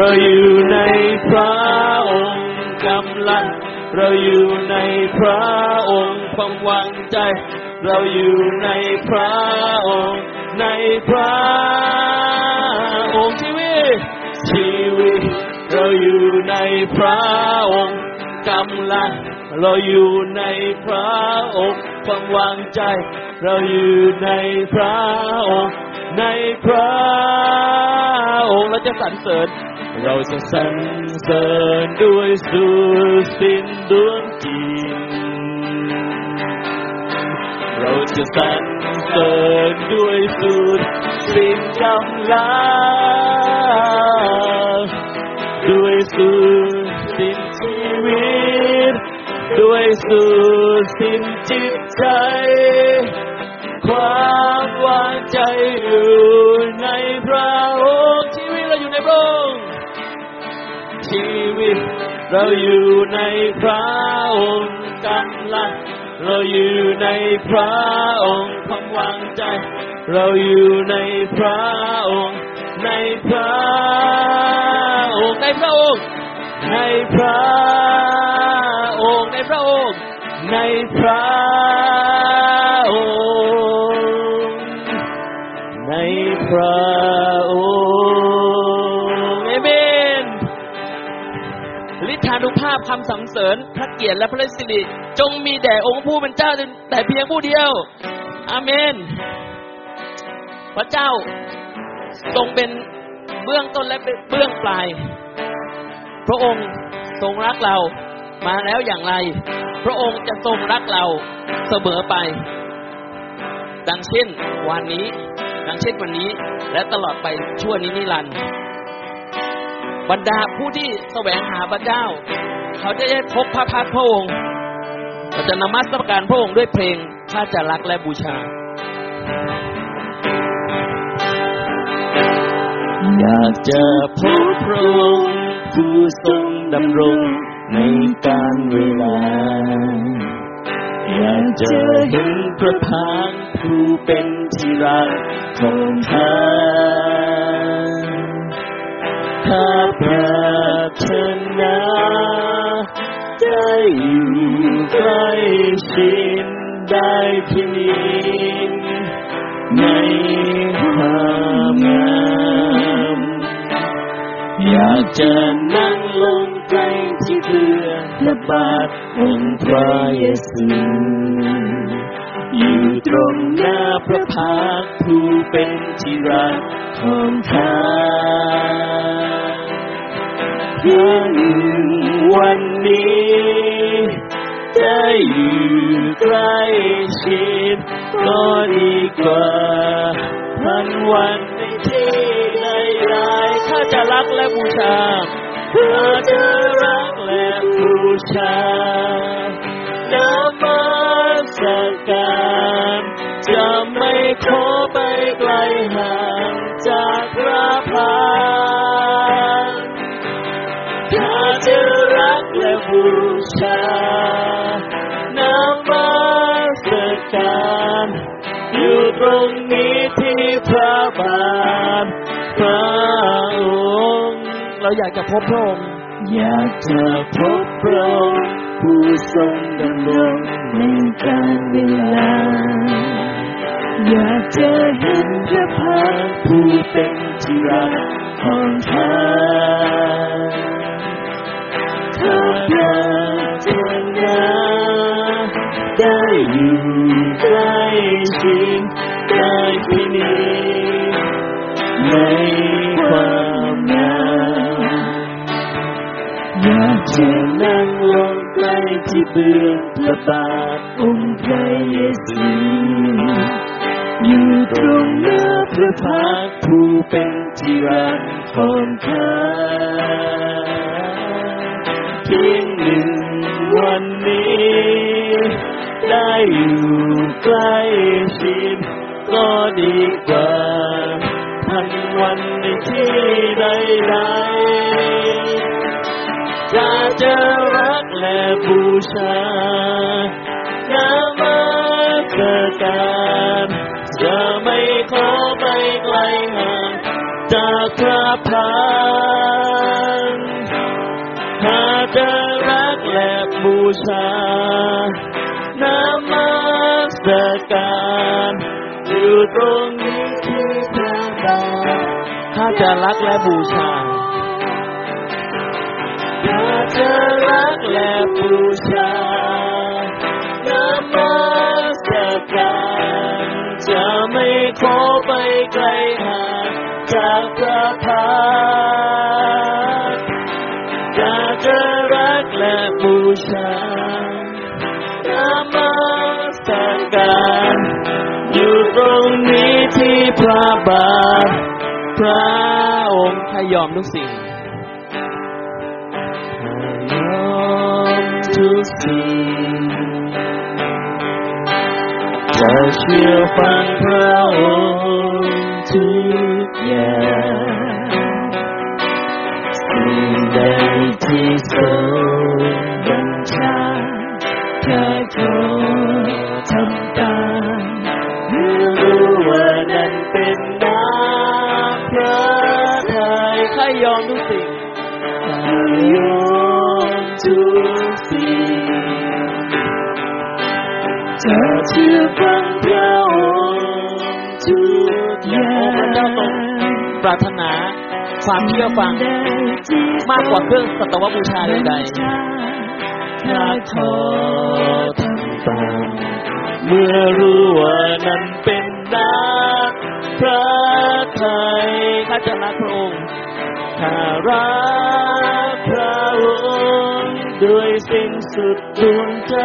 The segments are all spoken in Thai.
เราอยู่ในพระองค์กำลัง เราอยู่ในพระองค์ความหวังใจ เราอยู่ในพระองค์ ในพระองค์ชีวิต ชีวิต เราอยู่ในพระองค์กำลัง เราอยู่ในพระองค์ความหวังใจ เราอยู่ในพระองค์ ในพระองค์เราจะสรรเสริญ เราจะสรรเสริญด้วยสุดสิ้นดวงจิตเราจะสรรเสริญด้วยสุดสิ้นกำลังด้วยสุดสิ้นชีวิต ด้วยสุดสิ้นจิตใจ ความวางใจอยู่ในพระองค์ชีวิตเราอยู่ในพระองค์ ชีวิต เราอยู่ในพระองค์กำลังเราอยู่ในพระองค์ความวางใจ เราอยู่ในพระองค์ ในพระองค์ในพระองค์ในพระองค์ในพระองค์ในพระ ทธานุภาสรรเสริญพระเกียรติและพระสิริจงมีแด่องค์ผู้เป็นเจ้าแต่เพียงผู้เดียว อาเมน พระเจ้าทรงเป็นเบื้องต้นและเบื้องปลาย พระองค์ทรงรักเรามาแล้วอย่างไร พระองค์จะทรงรักเราเสมอไป ดังเช่นวันนี้ ดังเช่นวันนี้ และตลอดไปชั่วนิรันดร์ บรรดาผู้ที่แสวงหาพระเจ้าเขาจะได้พบพระพักพระองค์เราจะนมัสการพระองค์ด้วยเพลงข้าจะรักและบูชา อยากจะพบพระองค์ผู้ทรงดำรงในการเวลา อยากจะเห็นพระพักผู้เป็นที่รักของข้า ข้าปรารถนาได้อยู่ใกล้ชิดได้พินิจในความงามอยากจะนั่งลงใกล้ที่เพื่อระบาทองค์พระเยซูอยู่ตรงหน้าพระพักผู้เป็นที่รักของข้า เพียงหนึ่งวันนี้ได้อยู่ใกล้ชิดก็ดีกว่าพันวันในที่ใดๆข้าจะรักและบูชาข้าจะรักและบูชานมัสการจะไม่ขอ รงนี้ที่พระบาทพระองค์เราอยากจะพบพระองค์อยากจะพบพระองค์ผู้ทรงดำรงในการเวลา อยากจะเห็นพระพักตร์ผู้เป็นที่รักของข้าข้าปรารถนาได้อยู่ใกล้ชิด ได้พินิจในความงามอยากจะนั่งลงใกล้ที่เบื้องพระบาทองค์พระเยซูอยู่ตรงหน้าพระพักผู้เป็นที่รักของข้าเพียงหนึ่งวันนี้ ได้อยู่ใกล้ชิด ก็ดีกว่าพันวันในที่ใดๆจะจะรักและบูชานมัสการจะไม่ขอไปไกลห่างจากพระพันหาจะรักและบูชานมัสการอยู่ ตรงนี้ที่พระบาถ้าจะรักและบูชา ถ้าจะรักและบูชานมัสการจะไม่ขอไปไกลห่างจากพระพักตร์อยาจะรักและบูชา พระองค์ให้ยอมทุกสิ่งให้ยอมทุกสิ่งจะเชื่อฟังพระ ความเชื่อฟัง มากกว่าเครื่องสัตวบูชาใดๆข้าขอทำตามเมื่อรู้ว่านั้นเป็นนักพระทัยข้าจะรักพระองค์ข้ารักพระองค์ด้วยสิ้นสุดดวงใจ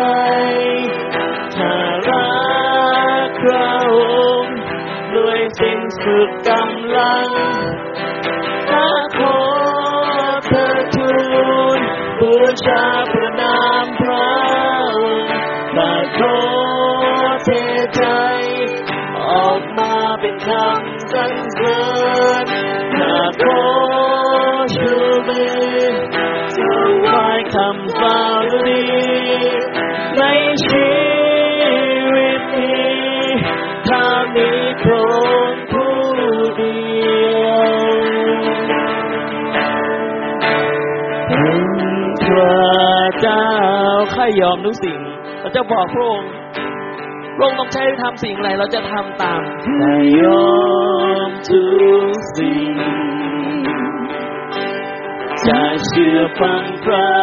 ยอมทุกสิ่ง เราจะบอกพระองค์พระองค์ต้องใช้ทำสิ่งอะไรเราจะทำตามแต่ยอมทุกสิ่งจะเชื่อฟังพระ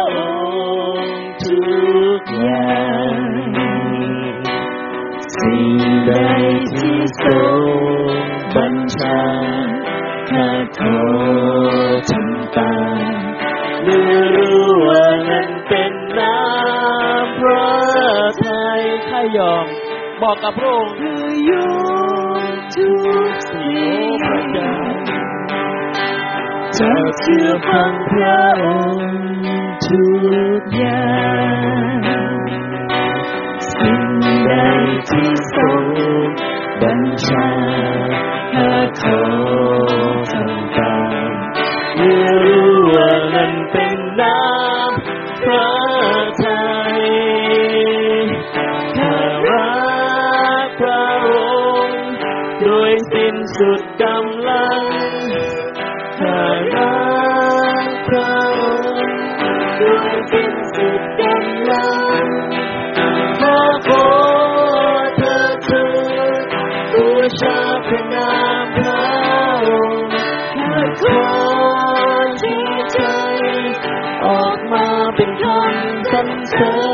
บอกกับพระองค์คือยอมทุกสิ่งโอ้พระเจ้าจะเชื่อฟังพระองค์ทุกอย่างสิ่งใดที่ทรงบัญชาข้าขอทำตามเมื่อรู้ว่านั้นเป็นน้ำพระ สุดกำลังข้ารักพระอด้วยสิ้นสุดกำลังขอขอเธอเถิดบูชาพระนามพระองค์ข้าขอที่ใจออกมาเป็นคำสรรเสริญ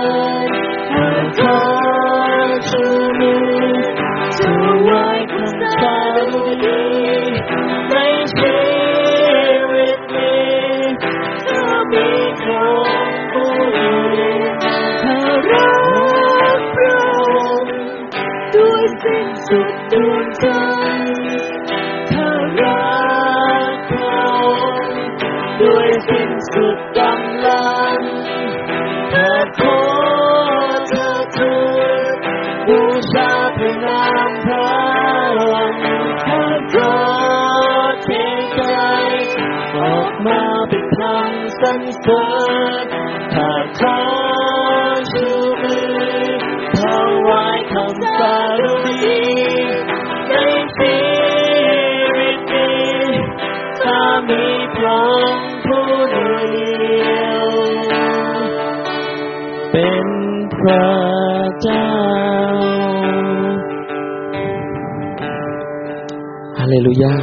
ยา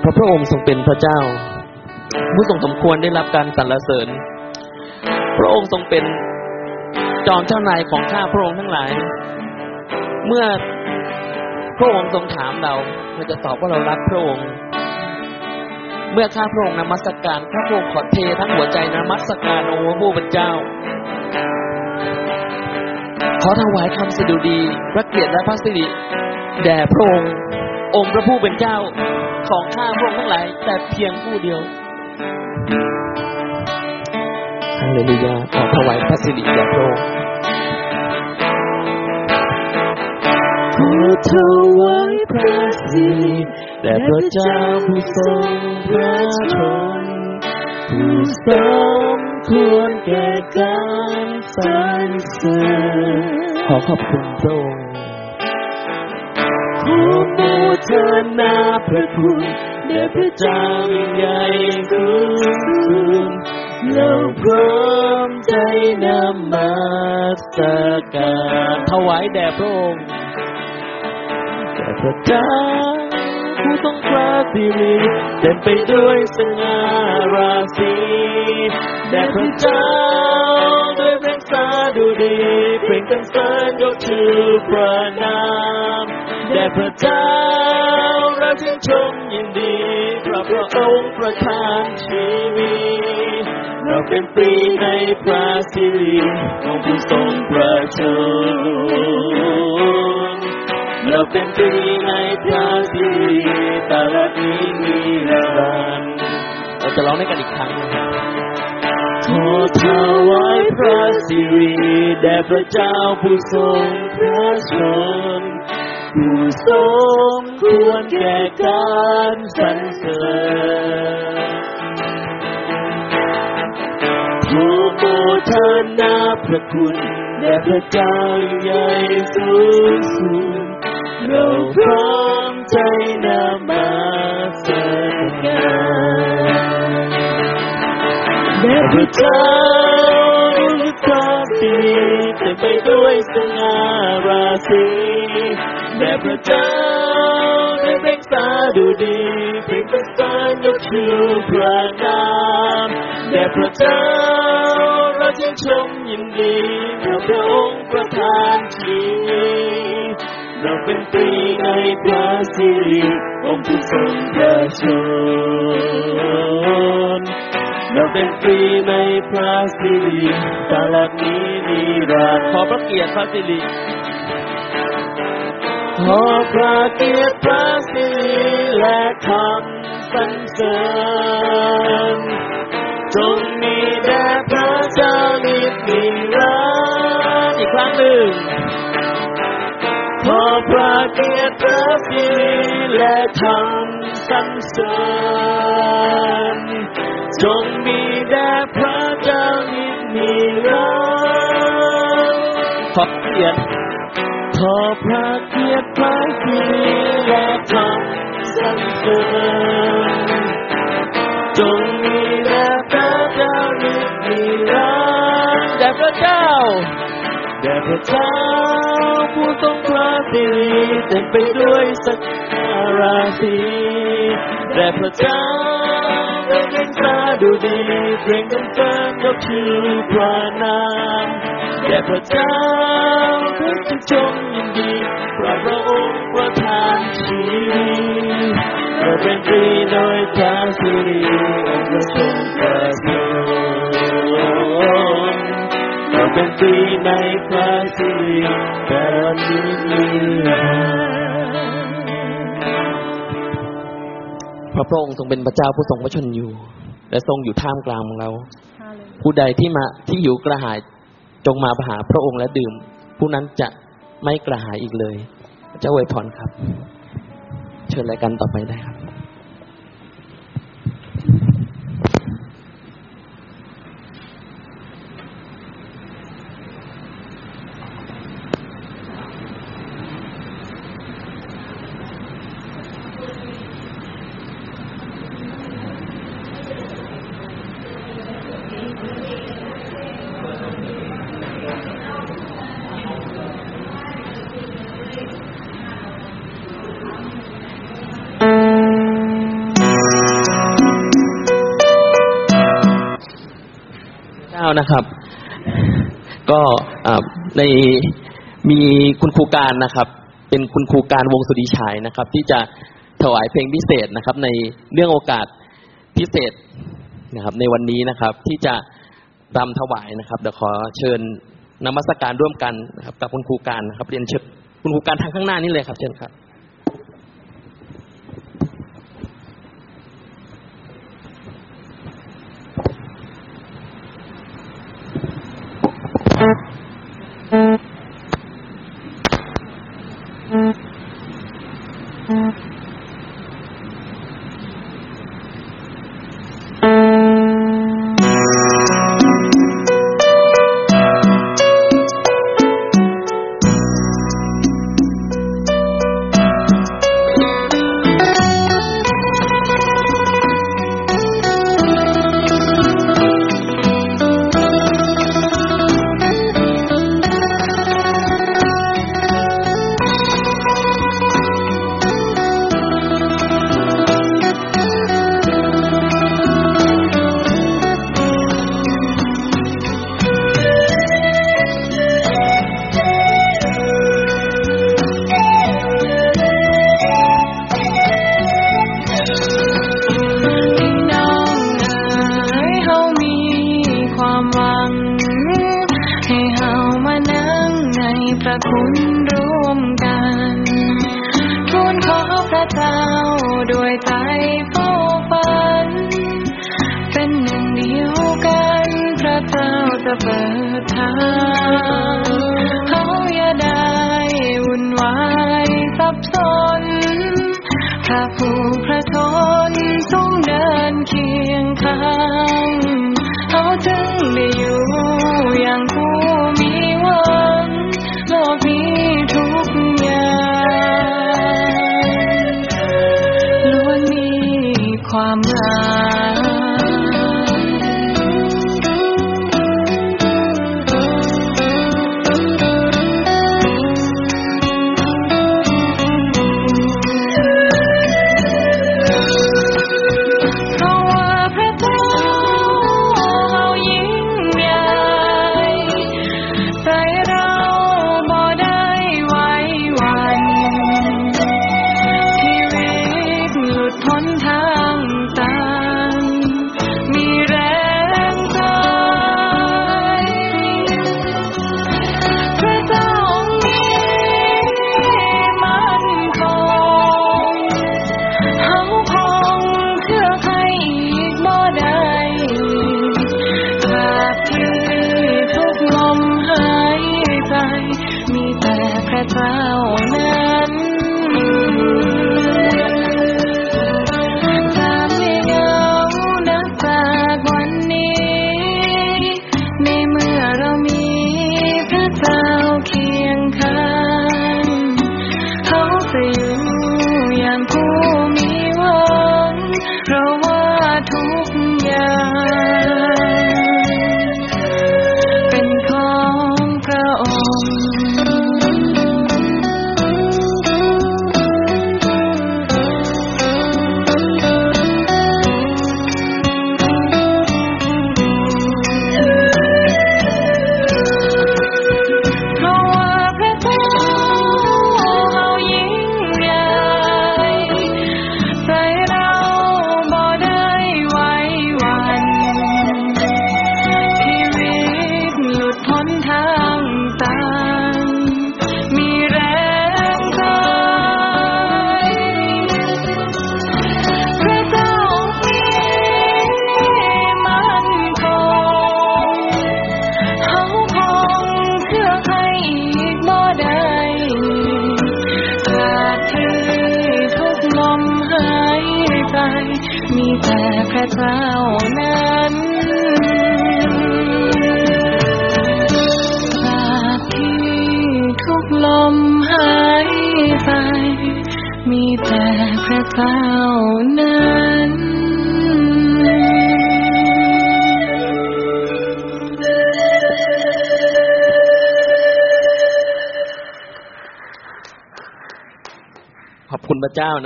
เพราะพระองค์ทรงเป็นพระเจ้า ผู้ทรงสมควรได้รับการสรรเสริญ พระองค์ทรงเป็นจอมเจ้านายของข้าพระองค์ทั้งหลาย เมื่อพระองค์ทรงถามเราเราจะตอบว่าเรารักพระองค์ เมื่อข้าพระองค์นมัสการข้าพระองค์ขอเททั้งหัวใจนมัสการองค์พระผู้เป็นเจ้า ขอถวายคำสดุดีพระเกียรติและพระสิริแด่พระองค์ องค์พระผู้เป็นเจ้าของข้าพระองค์ทั้งหลาย แต่เพียงผู้เดียวฮาเลลูยาขอถวายพระสิริแด่พระองค์ขอถวายพระสิริแด่พระเจ้าผู้ทรงพระชนผู้สมควรแก่การสรรเสริญขอขอบคุณ พระคุณแด่พระเจ้าใหญ่สูงสุดเราพร้อมใจนำมัสการถวายแด่พระองค์แด่พระเจ้าผู้ทรงพระสิริเต็มไปด้วยสง่าราศีแด่พระเจ้าด้วยเพลงสาดุดีเพลงกันเสริญยกชื่อพระนามแด่พระเจ้า ยินดีพระพระองค์ประทานชีวิตเราเป็นปรีในพระสิริของผู้ทรงประชนเราเป็นปรีในพระสิริตลอดนี้มีรันเราจะร้องด้วยกันอีกครั้งขอถวายพระสิริแด่พระเจ้าผู้ทรงพระชน ผู้สมควรแก่การสรรเสริญขอโมทนาพระคุณแด่พระเจ้าใหญ่สูงสุดเราพร้อมใจนมัสการแด่พระเจ้าด้วยความดีเต็มไปด้วยสง่าราศี แด่พระเจ้าด้เพลงสาดุดีเพลงประสานยกชื่อพระนามแด่พระเจ้าเราชื่นชมยินดีพระพระองค์ประทานชีวิตเราเป็นปรีในพระสิริองค์ผู้ทรงพระชนเราเป็นฟรีในพระสิริตลอดนี้นิรันดร์ขอพระเกียรติพระสิริ ขอพระเกียรติพระสิริและคำสรรเสริญจงมีแด่พระเจ้านิจนิรันดร์อีกครั้งหนึ่งขอพระเกียรติพระสิริและคำสรรเสริญจงมีแด่พระเจ้านิจนิรันดร์ขอเกียรติ ขอพระเกียรติพระสิริและคำสรรเสริญจงมีแด่พระเจ้านิจนิรันดร์แด่พระเจ้าแด่พระเจ้าผู้ทรงพระสิริเต็มไปด้วยสักการะสีแด่พระเจ้า ด้วยเพลงสาดุดีเพลงกันเสริญยกชื่อพระนามแด่พระเจ้าเพลงชื่นชมยินดีพระพระองค์ประทานชีวิตเราเป็นปรีโดยพระสิริองค์ทรงประเสริฐเราเป็นฟรีในพระสิริแต่เรานี้มีรันดร์ ราะพระองค์ทรงเป็นพระเจ้าผู้ทรงพระชนอยู่ และทรงอยู่ท่ามกลางของเรา ผู้ใดที่มาที่หิวกระหายจงมาหาพระองค์และดื่ม ผู้นั้นจะไม่กระหายอีกเลยพระเจ้าอวยพรครับ เชิญรายการต่อไปได้ครับ ก็ในมีคุณครูการนะครับ เป็นคุณครูการวงสุดิชัยนะครับ ที่จะถวายเพลงพิเศษนะครับ ในเรื่องโอกาสพิเศษนะครับ ในวันนี้นะครับ ที่จะรำถวายนะครับเดี๋ยวขอเชิญนมัสการร่วมกันนะครับกับคุณครูการนะครับเรียนเชิญคุณครูการทางข้างหน้านี้เลยครับเชิญครับ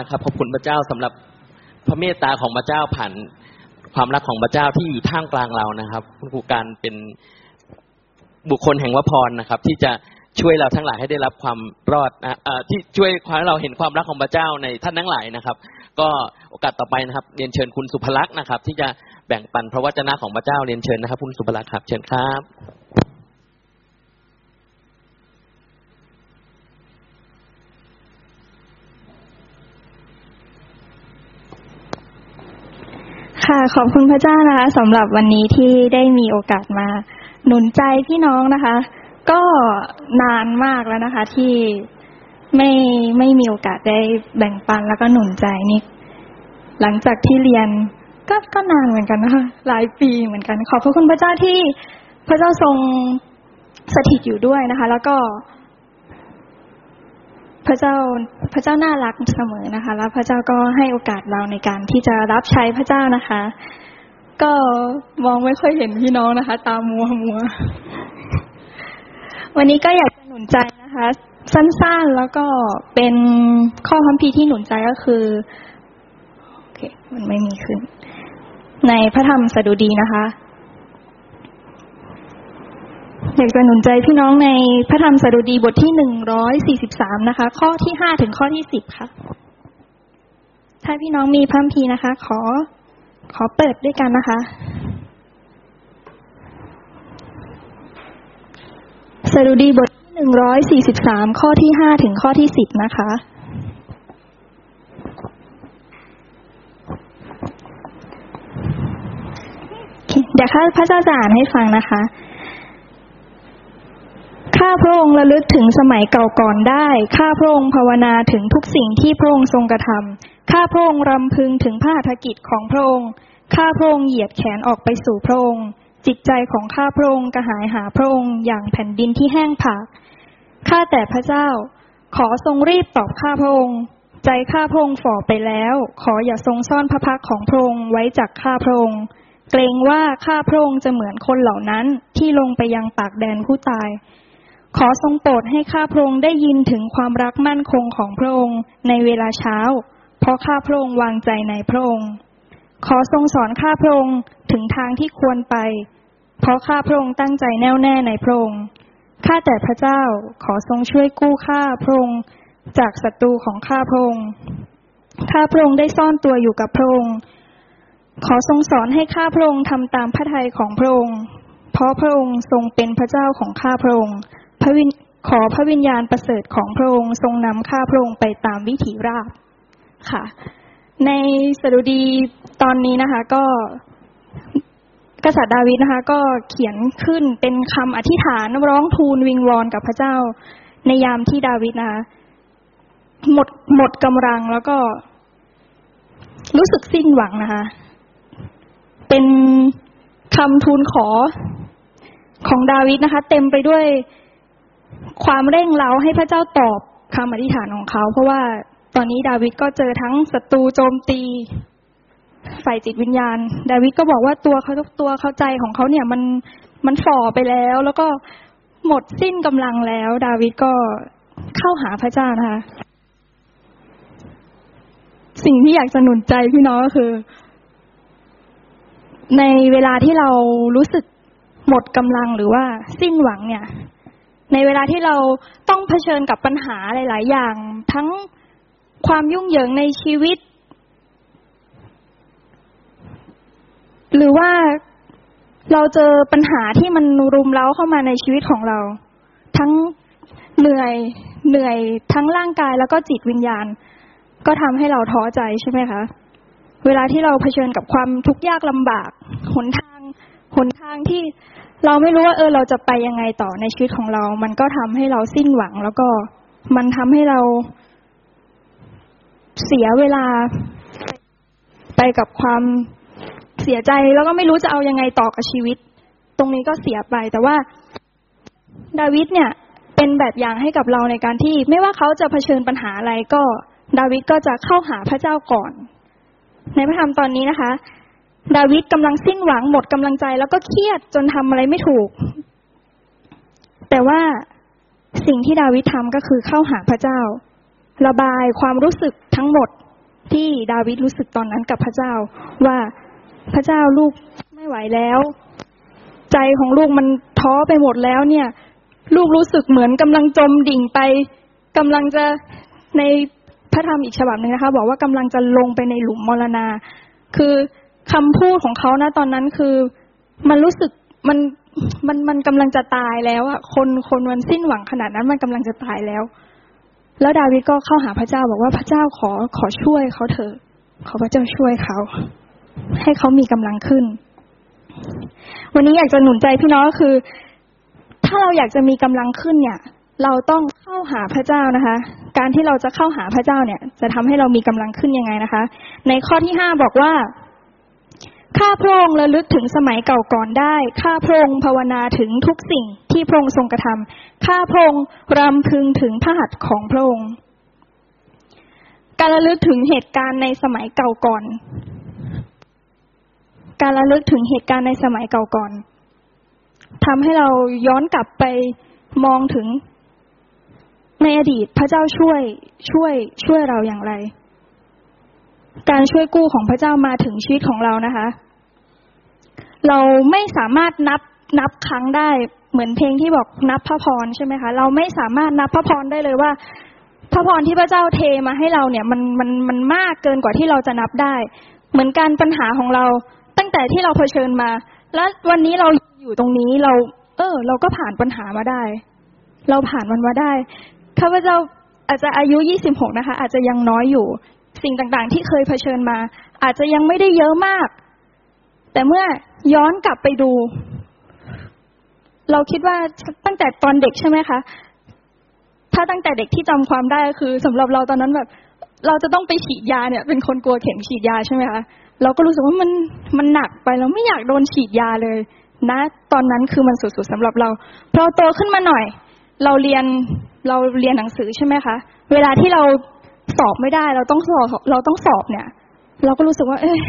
นะครับขอบคุณพระเจ้าสำหรับพระเมตตาของพระเจ้าผ่านความรักของพระเจ้าที่อยู่ท่ามกลางเรานะครับคุณครูการเป็นบุคคลแห่งวพรนะครับ ที่จะช่วยเราทั้งหลายให้ได้รับความรอดนะที่ช่วยความเราเห็นความรักของพระเจ้าในท่านทั้งหลายนะครับ ก็โอกาสต่อไปนะครับ เรียนเชิญคุณสุภลักษณ์นะครับ ที่จะแบ่งปันพระวจนะของพระเจ้าเรียนเชิญนะครับ คุณสุภลักษณ์ครับ เชิญครับ ค่ะขอบคุณพระเจ้านะคะสำหรับวันนี้ที่ได้มีโอกาสมา หนุนใจพี่น้องนะคะ ก็นานมากแล้วนะคะ ที่ไม่ไม่มีโอกาสได้แบ่งปันแล้วก็หนุนใจนี่หลังจากที่เรียนก็ก็นานเหมือนกันนะคะหลายปีเหมือนกัน ขอบพระคุณพระเจ้าที่พระเจ้าทรงสถิตอยู่ด้วยนะคะ แล้วก็ พระเจ้าพระเจ้าน่ารักเสมอนะคะ แล้วพระเจ้าก็ให้โอกาสเราในการที่จะรับใช้พระเจ้านะคะ ก็มองไม่ค่อยเห็นพี่น้องนะคะ ตามัวมัว วันนี้ก็อยากจะหนุนใจนะคะ สั้นๆแล้วก็เป็นข้อคัมภีร์ที่หนุนใจก็คือโอเค มันไม่มีขึ้น ในพระธรรมสดุดีนะคะ อยากจะหนุนใจพี่น้องในพระธรรมสดุดีบทที่หนึ่งร้อยสี่สิบสามนะคะ ข้อที่ห้าถึงข้อที่สิบค่ะ ถ้าพี่น้องมีพัมภีนะคะ ขอขอเปิดด้วยกันนะคะ สดุดีบทที่หนึ่งร้อยสี่สิบสามข้อที่ห้าถึงข้อที่สิบนะคะ เดี๋ยวข้าพระเจ้าจะอ่านให้ฟังนะคะ ข้าพระองค์ระลึกถึงสมัยเก่าก่อนได้ ข้าพระองค์ภาวนาถึงทุกสิ่งที่พระองค์ทรงกระทำข้าพระองค์รำพึงถึงพระหัตถกิจของพระองค์ ข้าพระองค์เหยียดแขนออกไปสู่พระองค์ จิตใจของข้าพระองค์กระหายหาพระองค์อย่างแผ่นดินที่แห้งผาก ข้าแต่พระเจ้า ขอทรงรีบตอบข้าพระองค์ ใจข้าพระองค์ฝ่อไปแล้ว ขออย่าทรงซ่อนพระพักของพระองค์ไว้จากข้าพระองค์เกรงว่าข้าพระองค์จะเหมือนคนเหล่านั้นที่ลงไปยังปากแดนผู้ตาย ขอทรงโปรดให้ข้าพระองค์ได้ยินถึงความรักมั่นคงของพระองค์ในเวลาเช้า เพราะข้าพระองค์วางใจในพระองค์ ขอทรงสอนข้าพระองค์ถึงทางที่ควรไป เพราะข้าพระองค์ตั้งใจแน่วแน่ในพระองค์ ข้าแต่พระเจ้าขอทรงช่วยกู้ข้าพระองค์จากศัตรูของข้าพระองค์ ข้าพระองค์ได้ซ่อนตัวอยู่กับพระองค์ ขอทรงสอนให้ข้าพระองค์ทำตามพระทัยของพระองค์ เพราะพระองค์ทรงเป็นพระเจ้าของข้าพระองค์ พระวิขอพระวิญญาณประเสริฐของพระองค์ทรงนำข้าพระองค์ไปตามวิถีราบค่ะ ในสดุดีตอนนี้นะคะ ก็กษัตริย์ดาวิดนะคะ ก็เขียนขึ้นเป็นคำอธิษฐานร้องทูลวิงวอนกับพระเจ้า ในยามที่ดาวิดนะคะหมดหมดกำลังแล้วก็ รู้สึกสิ้นหวังนะคะ เป็นคำทูลขอของดาวิดนะคะ เต็มไปด้วย ความเร่งเร้าให้พระเจ้าตอบคำอธิษฐานของเขา เพราะว่าตอนนี้ดาวิดก็เจอทั้งศัตรูโจมตีฝ่ายจิตวิญญาณ ดาวิดก็บอกว่าตัวเขาตัวเข้าใจของเขาเนี่ยมันมันฝ่อไปแล้ว แล้วก็หมดสิ้นกำลังแล้ว ดาวิดก็เข้าหาพระเจ้านะคะสิ่งที่อยากจะหนุนใจพี่น้องก็คือ ในเวลาที่เรารู้สึกหมดกำลังหรือว่าสิ้นหวังเนี่ย ในเวลาที่เราต้องเผชิญกับปัญหาหลาย ๆ อย่าง ทั้งความยุ่งเหยิงในชีวิต หรือว่าเราเจอปัญหาที่มันรุมเร้าเข้ามาในชีวิตของเรา ทั้งเหนื่อยเหนื่อยทั้งร่างกายแล้วก็จิตวิญญาณ ก็ทำให้เราท้อใจใช่ไหมคะ เวลาที่เราเผชิญกับความทุกข์ยากลำบาก หนทาง หนทางที่ เราไม่รู้ว่าเออเราจะไปยังไงต่อในชีวิตของเรา มันก็ทำให้เราสิ้นหวัง แล้วก็มันทำให้เราเสียเวลาไปกับความเสียใจแล้วก็ไม่รู้จะเอายังไงต่อกับชีวิต ตรงนี้ก็เสียไป แต่ว่าดาวิดเนี่ย เป็นแบบอย่างให้กับเราในการที่ ไม่ว่าเขาจะเผชิญปัญหาอะไรก็ ดาวิดก็จะเข้าหาพระเจ้าก่อน ในพระธรรมตอนนี้นะคะ ดาวิดกำลังสิ้นหวังหมดกำลังใจแล้วก็เครียดจนทำอะไรไม่ถูก แต่ว่าสิ่งที่ดาวิดทำก็คือเข้าหาพระเจ้า ระบายความรู้สึกทั้งหมดที่ดาวิดรู้สึกตอนนั้นกับพระเจ้า ว่าพระเจ้าลูกไม่ไหวแล้ว ใจของลูกมันท้อไปหมดแล้วเนี่ย ลูกรู้สึกเหมือนกำลังจมดิ่งไปกำลังจะในพระธรรมอีกฉบับหนึ่งนะคะ บอกว่ากำลังจะลงไปในหลุมมรณา คือ คำพูดของเขานะตอนนั้นคือ มันรู้สึกมันมันมันกำลังจะตายแล้วอะคนคนมันสิ้นหวังขนาดนั้นมันกำลังจะตายแล้ว แล้วดาวิดก็เข้าหาพระเจ้าบอกว่าพระเจ้าขอขอช่วยเขาเถอะขอพระเจ้าช่วยเขา ให้เขามีกำลังขึ้น วันนี้อยากจะหนุนใจพี่น้องก็คือ ถ้าเราอยากจะมีกำลังขึ้นเนี่ย เราต้องเข้าหาพระเจ้านะคะ การที่เราจะเข้าหาพระเจ้าเนี่ย จะทำให้เรามีกำลังขึ้นยังไงนะคะ ในข้อที่ห้าบอกว่า ข้าพระองค์ระลึกถึงสมัยเก่าก่อนได้ ข้าพระองค์ภาวนาถึงทุกสิ่งที่พระองค์ทรงกระทำข้าพระองค์รำพึงถึงพระหัตถ์ของพระองค์ การระลึกถึงเหตุการณ์ในสมัยเก่าก่อน การระลึกถึงเหตุการณ์ในสมัยเก่าก่อนทำให้เราย้อนกลับไปมองถึงในอดีตพระเจ้าช่วยช่วยช่วยเราอย่างไร การช่วยกู้ของพระเจ้ามาถึงชีวิตของเรานะคะ เราไม่สามารถนับนับครั้งได้เหมือนเพลงที่บอกนับพระพรใช่ไหมคะ เราไม่สามารถนับพระพรได้เลยว่า พระพรที่พระเจ้าเทมาให้เราเนี่ยมันมันมันมากเกินกว่าที่เราจะนับได้ เหมือนการปัญหาของเราตั้งแต่ที่เราเผชิญมา และวันนี้เราอยู่ตรงนี้เรา เออ เราก็ผ่านปัญหามาได้ เราผ่านมันมาได้ข้าพเจ้าอาจจะอายุยี่สิบหกนะคะ อาจจะยังน้อยอยู่ สิ่งต่างๆ ที่เคยเผชิญมา อาจจะยังไม่ได้เยอะมาก แต่เมื่อ ย้อนกลับไปดู เราคิดว่าตั้งแต่ตอนเด็กใช่ไหมคะ ถ้าตั้งแต่เด็กที่จำความได้คือสำหรับเราตอนนั้นแบบ เราจะต้องไปฉีดยาเนี่ย เป็นคนกลัวเข็มฉีดยาใช่ไหมคะเราก็รู้สึกว่ามันมันหนักไปเราไม่อยากโดนฉีดยาเลยนะตอนนั้นคือมันสุดๆสำหรับเราพอโตขึ้นมาหน่อย เราเรียนเราเรียนหนังสือใช่ไหมคะเวลาที่เราสอบไม่ได้ เราต้องสอบเราต้องสอบเนี่ย เราก็รู้สึกว่า เอ้ย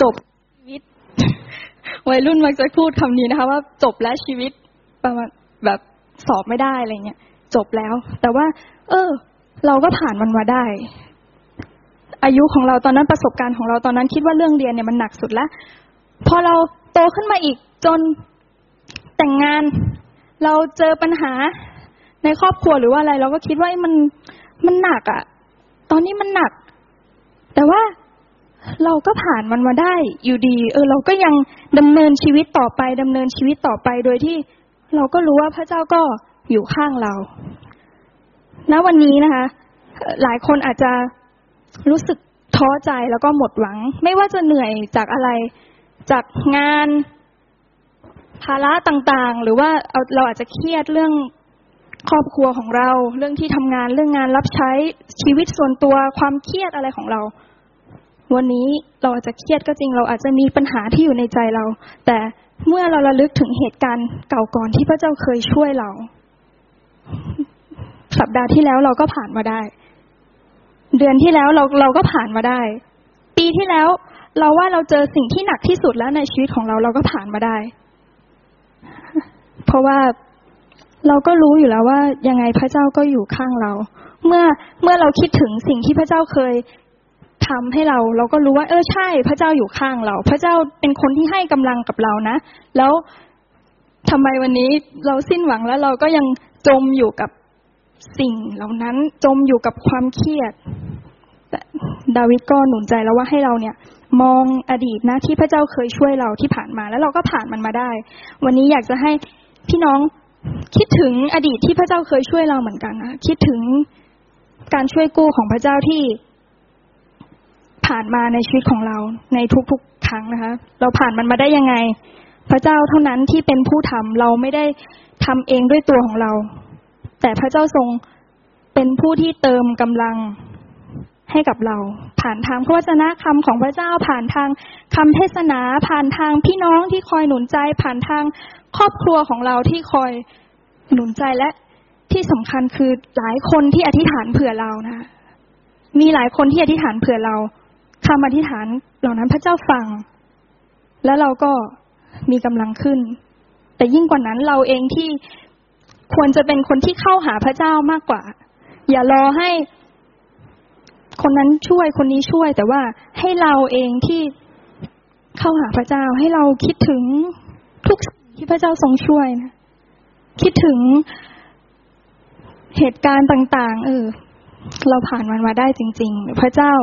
จบ วัยรุ่นมักจะพูดคำนี้นะคะ ว่าจบแล้วชีวิตประมาณแบบสอบไม่ได้อะไรเงี้ยจบแล้ว แต่ว่า เออ เราก็ผ่านมันมาได้ อายุของเราตอนนั้นประสบการณ์ของเราตอนนั้นคิดว่าเรื่องเรียนเนี่ยมันหนักสุดแล้ว พอเราโตขึ้นมาอีกจนแต่งงาน เราเจอปัญหาในครอบครัวหรือว่าอะไร เราก็คิดว่ามันมันหนักอะ่ะ ตอนนี้มันหนัก แต่ว่า เราก็ผ่านมันมาได้อยู่ดี เออ เราก็ยังดำเนินชีวิตต่อไปดำเนินชีวิตต่อไปโดยที่ เราก็รู้ว่าพระเจ้าก็อยู่ข้างเรา ณ วันนี้นะคะ หลายคนอาจจะรู้สึกท้อใจแล้วก็หมดหวัง ไม่ว่าจะเหนื่อยจากอะไร จากงาน ภาระต่างๆ หรือว่าเราอาจจะเครียดเรื่องครอบครัวของเรา เรื่องที่ทำงาน เรื่องงานรับใช้ชีวิตส่วนตัว ความเครียดอะไรของเรา วันนี้เราอาจจะเครียดก็จริงเราอาจจะมีปัญหาที่อยู่ในใจเรา แต่เมื่อเราระลึกถึงเหตุการณ์เก่าก่อนที่พระเจ้าเคยช่วยเรา สัปดาห์ที่แล้วเราก็ผ่านมาได้ เดือนที่แล้วเราเราก็ผ่านมาได้ ปีที่แล้ว เราว่าเราเจอสิ่งที่หนักที่สุดแล้วในชีวิตของเราเราก็ผ่านมาได้ เพราะว่าเราก็รู้อยู่แล้วว่ายังไงพระเจ้าก็อยู่ข้างเรา เมื่อเมื่อเราคิดถึงสิ่งที่พระเจ้าเคย ทำให้เรา เราก็รู้ว่า เออใช่ พระเจ้าอยู่ข้างเรา พระเจ้าเป็นคนที่ให้กำลังกับเรานะ แล้วทำไมวันนี้เราสิ้นหวังแล้วเราก็ยังจมอยู่กับสิ่งเหล่านั้นจมอยู่กับความเครียดดาวิดก็หนุนใจแล้วว่าให้เราเนี่ย มองอดีตนะที่พระเจ้าเคยช่วยเราที่ผ่านมา แล้วเราก็ผ่านมันมาได้ วันนี้อยากจะให้พี่น้องคิดถึงอดีตที่พระเจ้าเคยช่วยเราเหมือนกันนะคิดถึงการช่วยกู้ของพระเจ้าที่ ผ่านมาในชีวิตของเราในทุกๆครั้งนะคะ เราผ่านมันมาได้ยังไง พระเจ้าเท่านั้นที่เป็นผู้ทำเราไม่ได้ทำเองด้วยตัวของเรา แต่พระเจ้าทรงเป็นผู้ที่เติมกำลังให้กับเรา ผ่านทางพระวจนะคำของพระเจ้าผ่านทางคำเทศนา ผ่านทางพี่น้องที่คอยหนุนใจ ผ่านทางครอบครัวของเราที่คอยหนุนใจและที่สำคัญคือหลายคนที่อธิษฐานเผื่อเรานะ มีหลายคนที่อธิษฐานเผื่อเรา คำอธิษฐานเหล่านั้นพระเจ้าฟัง แล้วเราก็มีกำลังขึ้น แต่ยิ่งกว่านั้นเราเองที่ควรจะเป็นคนที่เข้าหาพระเจ้ามากกว่า อย่ารอให้คนนั้นช่วยคนนี้ช่วย แต่ว่าให้เราเองที่เข้าหาพระเจ้า ให้เราคิดถึงทุกสิ่งที่พระเจ้าทรงช่วยนะคิดถึงเหตุการณ์ต่าง ๆ เออ เราผ่านมันมาได้จริง ๆ พระเจ้า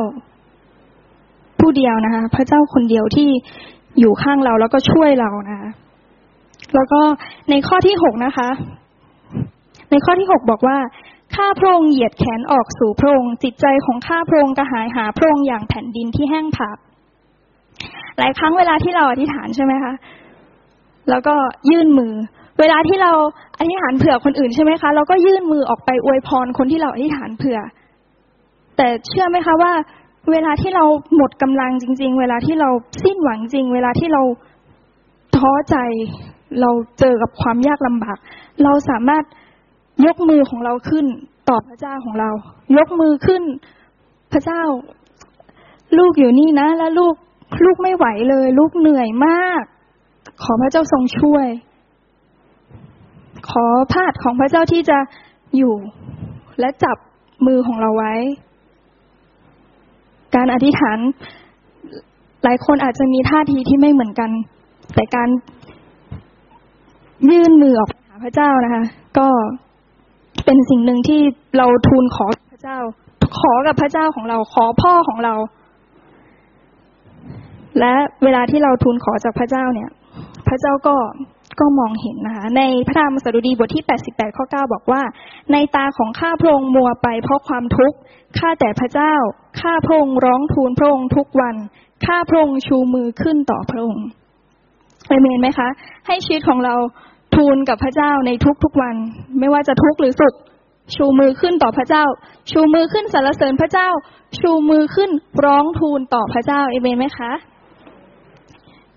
ผู้เดียวนะคะ พระเจ้าคนเดียวที่อยู่ข้างเราแล้วก็ช่วยเรานะคะแล้วก็ในข้อที่หกนะคะ ในข้อที่หกบอกว่าข้าพระองค์เหยียดแขนออกสู่พระองค์จิตใจของข้าพระองค์กระหายหาพระองค์อย่างแผ่นดินที่แห้งผากหลายครั้งเวลาที่เราอธิษฐานใช่ไหมคะ แล้วก็ยื่นมือ เวลาที่เราอธิษฐานเผื่อคนอื่นใช่ไหมคะเราก็ยื่นมือออกไปอวยพรคนที่เราอธิษฐานเผื่อ แต่เชื่อไหมคะว่า เวลาที่เราหมดกำลังจริง ๆ เวลาที่เราสิ้นหวังจริง เวลาที่เราท้อใจ เราเจอกับความยากลำบาก เราสามารถยกมือของเราขึ้นต่อพระเจ้าของเรา ยกมือขึ้น พระเจ้า ลูกอยู่นี่นะ แล้วลูกลูกไม่ไหวเลย ลูกเหนื่อยมาก ขอพระเจ้าทรงช่วย ขอพาดของพระเจ้าที่จะอยู่และจับมือของเราไว้ การอธิษฐาน หลายคนอาจจะมีท่าทีที่ไม่เหมือนกัน แต่การยื่นมือออกหาพระเจ้านะคะ ก็เป็นสิ่งหนึ่งที่เราทูลขอพระเจ้า ขอกับพระเจ้าของเราขอพ่อของเรา และเวลาที่เราทูลขอจากพระเจ้าเนี่ย พระเจ้าก็ ก็มองเห็นนะคะ ในพระธรรมสดุดีบทที่ 88 ข้อ 9 บอกว่า ในตาของข้าพระองค์มัวไปเพราะความทุกข์ ข้าแต่พระเจ้า ข้าพระองค์ร้องทูลพระองค์ทุกวัน ข้าพระองค์ชูมือขึ้นต่อพระองค์เอเมนไหมคะ ให้ชีวิตของเราทูลกับพระเจ้าในทุกๆวัน ไม่ว่าจะทุกข์หรือสุข ชูมือขึ้นต่อพระเจ้า ชูมือขึ้นสรรเสริญพระเจ้า ชูมือขึ้นร้องทูลต่อพระเจ้าเอเมนไหมคะ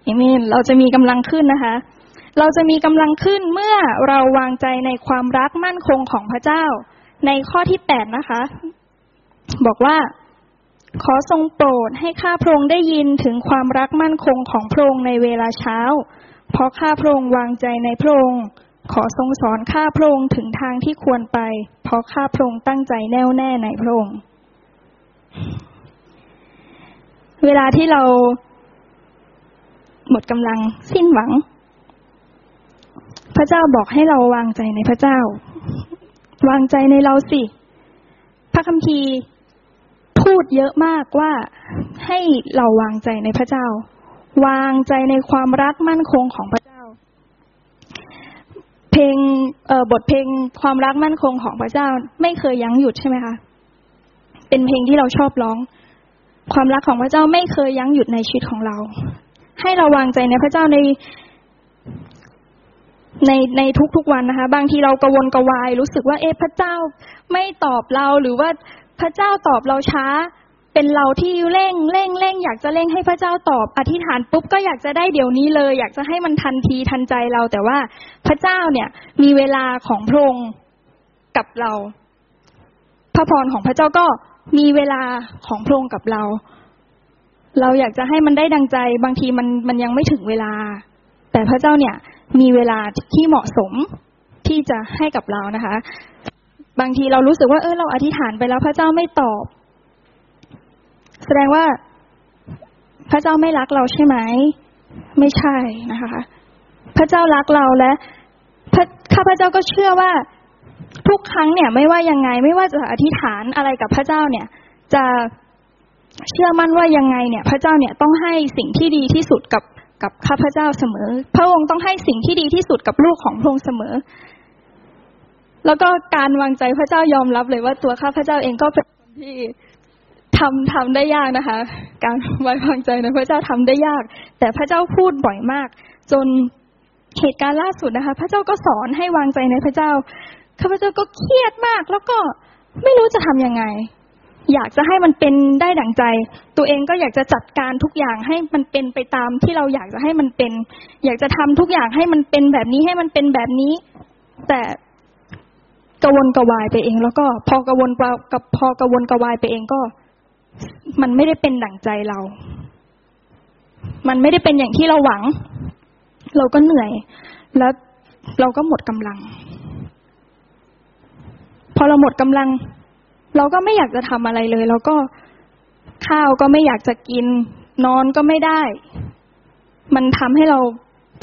เอเมน เราจะมีกำลังขึ้นนะคะ เราจะมีกำลังขึ้นเมื่อเราวางใจในความรักมั่นคงของพระเจ้า ในข้อที่แปดนะคะ บอกว่า ขอทรงโปรดให้ข้าพระองค์ได้ยินถึงความรักมั่นคงของพระองค์ในเวลาเช้า เพราะข้าพระองค์วางใจในพระองค์ขอทรงสอนข้าพระองค์ถึงทางที่ควรไป เพราะข้าพระองค์ตั้งใจแน่วแน่ในพระองค์ เวลาที่เราหมดกำลังสิ้นหวัง พระเจ้าบอกให้เราวางใจในพระเจ้า วางใจในเราสิ พระคัมภีร์พูดเยอะมากว่าให้เราวางใจในพระเจ้า วางใจในความรักมั่นคงของพระเจ้า เพลงบทเพลงความรักมั่นคงของพระเจ้า ไม่เคยยั้งหยุดใช่ไหมคะเป็นเพลงที่เราชอบร้อง ความรักของพระเจ้าไม่เคยยั้งหยุดในชีวิตของเรา ให้เราวางใจในพระเจ้าใน ในในทุกๆวันนะคะ บางทีเรากระวนกระวาย รู้สึกว่าเอ๊ะพระเจ้าไม่ตอบเราหรือว่าพระเจ้าตอบเราช้า เป็นเราที่เร่งเร่งเร่งอยากจะเร่งให้พระเจ้าตอบอธิษฐานปุ๊บก็อยากจะได้เดี๋ยวนี้เลย อยากจะให้มันทันทีทันใจเรา แต่ว่าพระเจ้าเนี่ยมีเวลาของพระองค์กับเรา พระพรของพระเจ้าก็มีเวลาของพระองค์กับเรา เราอยากจะให้มันได้ดังใจ บางทีมันมันยังไม่ถึงเวลา แต่พระเจ้าเนี่ย มีเวลาที่เหมาะสมที่จะให้กับเรานะคะ บางทีเรารู้สึกว่าเออเราอธิษฐานไปแล้วพระเจ้าไม่ตอบ แสดงว่าพระเจ้าไม่รักเราใช่ไหม ไม่ใช่นะคะ พระเจ้ารักเราและพระข้าพระเจ้าก็เชื่อว่าทุกครั้งเนี่ย ไม่ว่ายังไง ไม่ว่าจะอธิษฐานอะไรกับพระเจ้าเนี่ย จะเชื่อมั่นว่ายังไงเนี่ย พระเจ้าเนี่ยต้องให้สิ่งที่ดีที่สุดกับ กับข้าพเจ้าเสมอ พระองค์ต้องให้สิ่งที่ดีที่สุดกับลูกของพระองค์เสมอ แล้วก็การวางใจพระเจ้ายอมรับเลยว่าตัวข้าพเจ้าเองก็เป็นคนที่ทำทำได้ยากนะคะ การไว้วางใจในพระเจ้าทำได้ยาก แต่พระเจ้าพูดบ่อยมาก จนเหตุการณ์ล่าสุดนะคะ พระเจ้าก็สอนให้วางใจในพระเจ้าข้าพเจ้าก็เครียดมาก แล้วก็ไม่รู้จะทํำยังไง อยากจะให้มันเป็นได้ดั่งใจ ตัวเองก็อยากจะจัดการทุกอย่างให้มันเป็นไปตามที่เราอยากจะให้มันเป็น อยากจะทำทุกอย่างให้มันเป็นแบบนี้ให้มันเป็นแบบนี้ แต่กวนกวายไปเอง แล้วก็พอกวนกับพอกวนกวายไปเองก็ มันไม่ได้เป็นดั่งใจเรา มันไม่ได้เป็นอย่างที่เราหวัง เราก็เหนื่อย แล้วเราก็หมดกำลัง พอเราหมดกำลัง เราก็ไม่อยากจะทำอะไรเลยเราก็ข้าวก็ไม่อยากจะกิน นอนก็ไม่ได้ มันทำให้เรา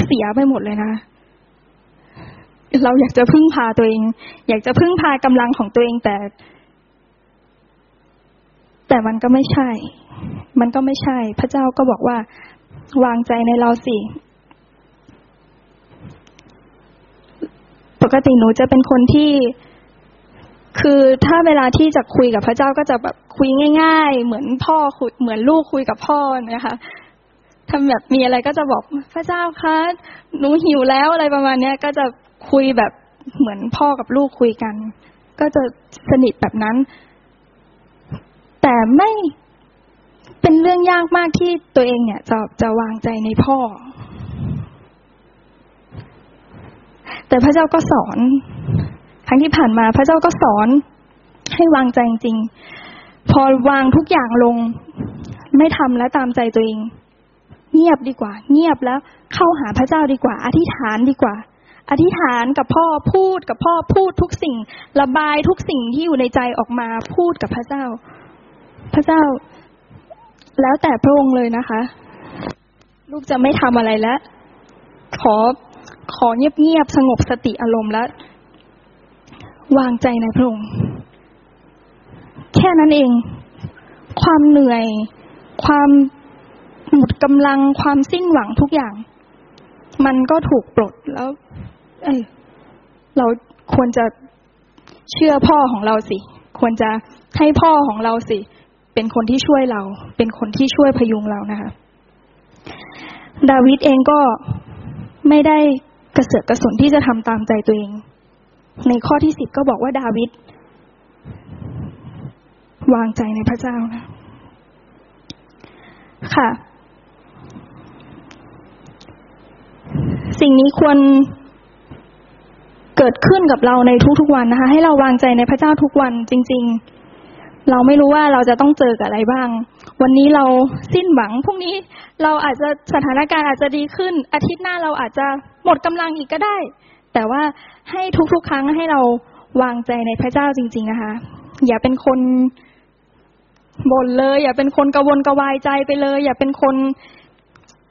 เสียไปหมดเลยนะ เราอยากจะพึ่งพาตัวเอง อยากจะพึ่งพากำลังของตัวเองแต่ แต่มันก็ไม่ใช่ มันก็ไม่ใช่ พระเจ้าก็บอกว่า วางใจในเราสิปกติหนูจะเป็นคนที่ คือถ้าเวลาที่จะคุยกับพระเจ้าก็จะแบบคุยง่าย ๆ เหมือนพ่อคุยเหมือนลูกคุยกับพ่อนะคะทำแบบมีอะไรก็จะบอกพระเจ้าคะหนูหิวแล้วอะไรประมาณเนี้ย ก็จะคุยแบบเหมือนพ่อกับลูกคุยกัน ก็จะสนิทแบบนั้น แต่ไม่เป็นเรื่องยากมากที่ตัวเองเนี่ย จะจะวางใจในพ่อ แต่พระเจ้าก็สอน รั้งที่ผ่านมาพระเจ้าก็สอนให้วางใจจริง พอวางทุกอย่างลง ไม่ทำและตามใจตัวเอง เงียบดีกว่า เงียบแล้วเข้าหาพระเจ้าดีกว่า อธิษฐานดีกว่า อธิษฐานกับพ่อพูดกับพ่อพูดทุกสิ่ง ระบายทุกสิ่งที่อยู่ในใจออกมาพูดกับพระเจ้า พระเจ้า แล้วแต่พระองค์เลยนะคะ ลูกจะไม่ทำอะไรแล้วขอขอเงียบๆสงบสติอารมณ์แล้ว วางใจในพระองค์แค่นั้นเอง ความเหนื่อย ความหมดกำลังความสิ้นหวังทุกอย่าง มันก็ถูกปลดแล้ว เอ้ยเราควรจะเชื่อพ่อของเราสิ ควรจะให้พ่อของเราสิ เป็นคนที่ช่วยเรา เป็นคนที่ช่วยพยุงเรานะคะ ดาวิดเองก็ไม่ได้กระเสือกกระสนที่จะทำตามใจตัวเอง ในข้อที่สิบก็บอกว่าดาวิดวางใจในพระเจ้านะ ค่ะ สิ่งนี้ควรเกิดขึ้นกับเราในทุกๆวันนะคะ ให้เราวางใจในพระเจ้าทุกวันจริง ๆ เราไม่รู้ว่าเราจะต้องเจอกับอะไรบ้าง วันนี้เราสิ้นหวังพรุ่งนี้เราอาจจะสถานการณ์อาจจะดีขึ้น อาทิตย์หน้าเราอาจจะหมดกำลังอีกก็ได้ แต่ว่าให้ทุกๆ ครั้งให้เราวางใจในพระเจ้าจริง ๆนะคะ อย่าเป็นคนบ่นเลย อย่าเป็นคนกระวนกระวายใจไปเลย อย่าเป็นคน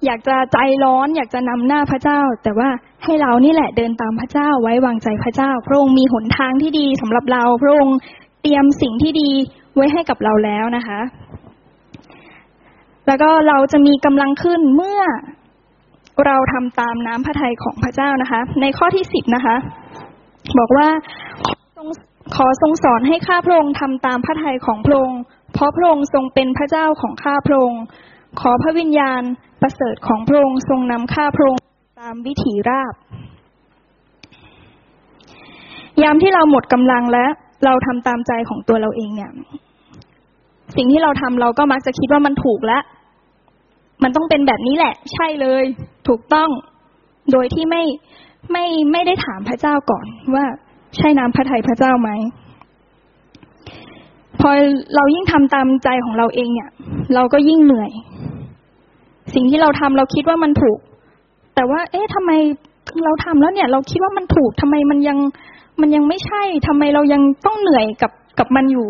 อยากจะใจร้อน อยากจะนำหน้าพระเจ้า แต่ว่าให้เรานี่แหละเดินตามพระเจ้าไว้วางใจพระเจ้า พระองค์มีหนทางที่ดีสำหรับเรา พระองค์เตรียมสิ่งที่ดีไว้ให้กับเราแล้วนะคะ แล้วก็เราจะมีกำลังขึ้นเมื่อ เราทำตามน้ำพระทัยของพระเจ้านะคะ ในข้อที่สิบนะคะ บอกว่าขอทรงสอนให้ข้าพระองค์ทำตามพระทัยของพระองค์เพราะพระองค์ทรงเป็นพระเจ้าของข้าพระองค์ขอพระวิญญาณประเสริฐของพระองค์ทรงนำข้าพระองค์ตามวิถีราบ ยามที่เราหมดกำลังและเราทำตามใจของตัวเราเองเนี่ย สิ่งที่เราทำเราก็มักจะคิดว่ามันถูกแล้ว มันต้องเป็นแบบนี้แหละ ใช่เลย ถูกต้อง โดยที่ไม่ไม่ไม่ได้ถามพระเจ้าก่อนว่าใช่น้ำพระทัยพระเจ้าไหมพอเรายิ่งทำตามใจของเราเองเนี่ย เราก็ยิ่งเหนื่อย สิ่งที่เราทำเราคิดว่ามันถูก แต่ว่า เอ๊ะทำไมเราทำแล้วเนี่ย เราคิดว่ามันถูกทำไมมันยังมันยังไม่ใช่ทำไมเรายังต้องเหนื่อยกับกับมันอยู่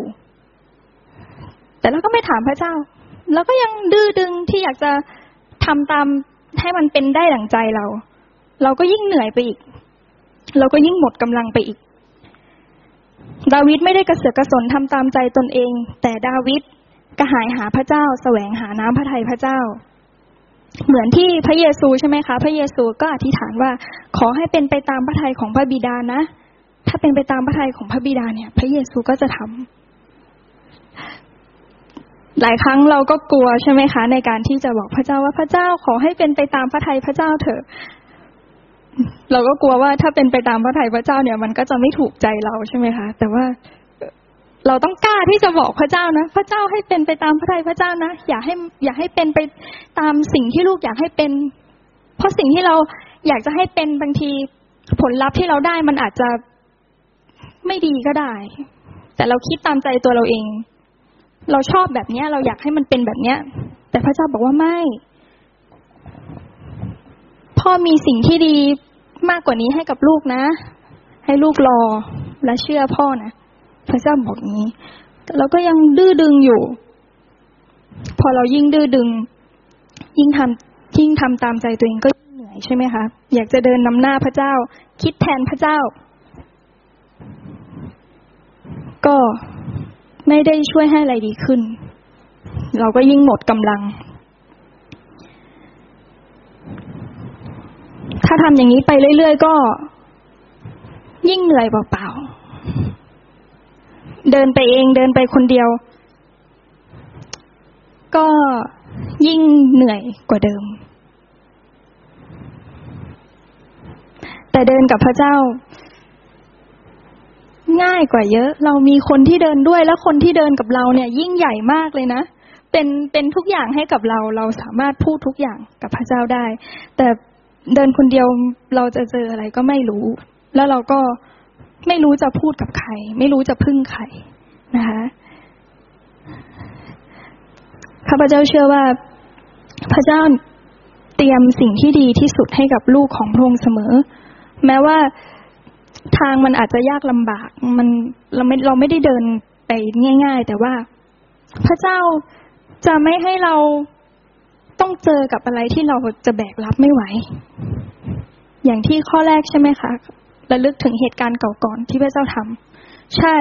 แต่เราก็ไม่ถามพระเจ้า เราก็ยังดื้อดึงที่อยากจะทำตามให้มันเป็นได้ดั่งใจเรา เราก็ยิ่งเหนื่อยไปอีก เราก็ยิ่งหมดกำลังไปอีก ดาวิดไม่ได้กระเสือกกระสนทำตามใจตนเอง แต่ดาวิดกระหายหาพระเจ้า แสวงหาน้ำพระทัยพระเจ้า เหมือนที่พระเยซูใช่ไหมคะ พระเยซูก็อธิษฐานว่า ขอให้เป็นไปตามพระทัยของพระบิดานะ ถ้าเป็นไปตามพระทัยของพระบิดาเนี่ย พระเยซูก็จะทำ หลายครั้งเราก็กลัวใช่ไหมคะ ในการที่จะบอกพระเจ้าว่าพระเจ้าขอให้เป็นไปตามพระทัยพระเจ้าเถอะ เราก็กลัวว่าถ้าเป็นไปตามพระทัยพระเจ้าเนี่ย มันก็จะไม่ถูกใจเราใช่ไหมคะ แต่ว่าเราต้องกล้าที่จะบอกพระเจ้านะ พระเจ้าให้เป็นไปตามพระทัยพระเจ้านะอย่าให้อย่าให้เป็นไปตามสิ่งที่ลูกอยากให้เป็น เพราะสิ่งที่เราอยากจะให้เป็นบางทีผลลัพธ์ที่เราได้มันอาจจะไม่ดีก็ได้ แต่เราคิดตามใจตัวเราเอง เราชอบแบบเนี้ย เราอยากให้มันเป็นแบบเนี้ย แต่พระเจ้าบอกว่าไม่ พ่อมีสิ่งที่ดีมากกว่านี้ให้กับลูกนะ ให้ลูกรอและเชื่อพ่อนะพระเจ้าบอกนี้แต่เราก็ยังดื้อดึงอยู่ พอเรายิ่งดื้อดึง ยิ่งทยิ่งทำตามใจตัวเองก็เหนื่อยใช่ไหมคะอยากจะเดินนำหน้าพระเจ้า คิดแทนพระเจ้า ก็ ไม่ได้ช่วยให้อะไรดีขึ้น เราก็ยิ่งหมดกำลัง ถ้าทำอย่างนี้ไปเรื่อยๆ ก็ ยิ่งเหนื่อยเปล่าๆ เดินไปเองเดินไปคนเดียว ก็ยิ่งเหนื่อยกว่าเดิม แต่เดินกับพระเจ้า ง่ายกว่าเยอะ เรามีคนที่เดินด้วยแล้วคนที่เดินกับเราเนี่ย ยิ่งใหญ่มากเลยนะ เป็นเป็นทุกอย่างให้กับเรา เราสามารถพูดทุกอย่างกับพระเจ้าได้ แต่เดินคนเดียวเราจะเจออะไรก็ไม่รู้ แล้วเราก็ไม่รู้จะพูดกับใคร ไม่รู้จะพึ่งใครนะคะข้าพเจ้าเชื่อว่าพระเจ้าเตรียมสิ่งที่ดีที่สุดให้กับลูกของพระองค์เสมอ แม้ว่า ทางมันอาจจะยากลำบาก มันเราไม่เราไม่ได้เดินไปง่าย ๆ แต่ว่า พระเจ้าจะไม่ให้เราต้องเจอกับอะไรที่เราจะแบกรับไม่ไหว อย่างที่ข้อแรกใช่ไหมคะระลึกถึงเหตุการณ์เก่าก่อนที่พระเจ้าทำใช่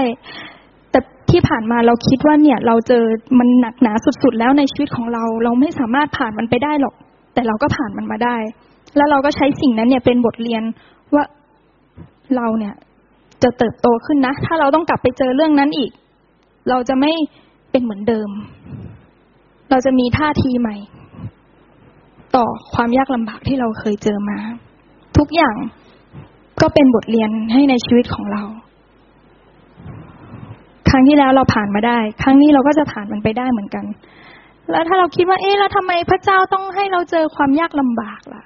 แต่ที่ผ่านมาเราคิดว่าเนี่ย เราเจอมันหนักหนาสุดๆแล้วในชีวิตของเรา เราไม่สามารถผ่านมันไปได้หรอก แต่เราก็ผ่านมันมาได้ แล้วเราก็ใช้สิ่งนั้นเนี่ยเป็นบทเรียน เราเนี่ยจะเติบโตขึ้นนะ ถ้าเราต้องกลับไปเจอเรื่องนั้นอีก เราจะไม่เป็นเหมือนเดิม เราจะมีท่าทีใหม่ ต่อความยากลำบากที่เราเคยเจอมา ทุกอย่างก็เป็นบทเรียนให้ในชีวิตของเรา ครั้งที่แล้วเราผ่านมาได้ ครั้งนี้เราก็จะผ่านมันไปได้เหมือนกัน แล้วถ้าเราคิดว่า เอ๊ะ แล้วทำไมพระเจ้าต้องให้เราเจอความยากลำบากล่ะ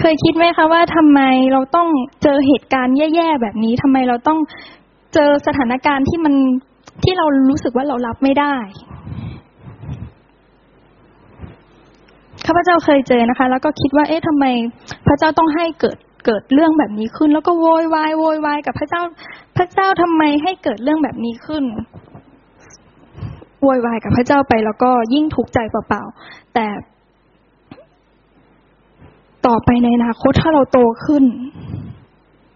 เคยคิดไหมคะว่าทำไมเราต้องเจอเหตุการณ์แย่ๆแบบนี้ทำไมเราต้องเจอสถานการณ์ที่มันที่เรารู้สึกว่าเรารับไม่ได้ข้าพเจ้าเคยเจอนะคะ แล้วก็คิดว่า เอ๊ะทำไมพระเจ้าต้องให้เกิดเกิดเรื่องแบบนี้ขึ้น แล้วก็โวยวายโวยวายกับพระเจ้า พระเจ้าทำไมให้เกิดเรื่องแบบนี้ขึ้นโวยวายกับพระเจ้าไป แล้วก็ยิ่งทุกข์ใจเปล่าๆแต่ ต่อไปในอนาคตถ้าเราโตขึ้น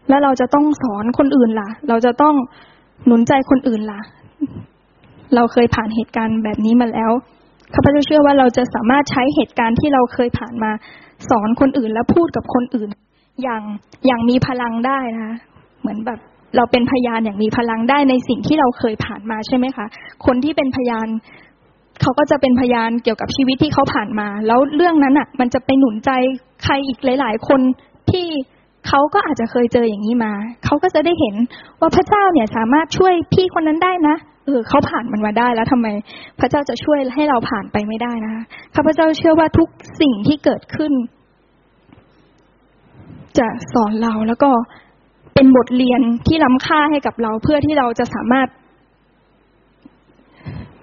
แล้วเราจะต้องสอนคนอื่นล่ะ เราจะต้องหนุนใจคนอื่นล่ะ เราเคยผ่านเหตุการณ์แบบนี้มาแล้วข้าพเจ้าเชื่อว่าเราจะสามารถใช้เหตุการณ์ที่เราเคยผ่านมา สอนคนอื่นและพูดกับคนอื่น อย่างอย่างมีพลังได้นะคะเหมือนแบบเราเป็นพยานอย่างมีพลังได้ในสิ่งที่เราเคยผ่านมาใช่ไหมคะ คนที่เป็นพยานเขาก็จะเป็นพยานเกี่ยวกับชีวิตที่เขาผ่านมา แล้วเรื่องนั้นอะ มันจะไปหนุนใจ ใครอีกหลาย ๆ คนที่เขาก็อาจจะเคยเจออย่างนี้มา เขาก็จะได้เห็นว่าพระเจ้าเนี่ยสามารถช่วยพี่คนนั้นได้นะ เออเขาผ่านมันมาได้แล้วทำไม พระเจ้าจะช่วยให้เราผ่านไปไม่ได้นะคะข้าพเจ้าเชื่อว่าทุกสิ่งที่เกิดขึ้น จะสอนเราแล้วก็เป็นบทเรียนที่ล้ำค่าให้กับเราเพื่อที่เราจะสามารถ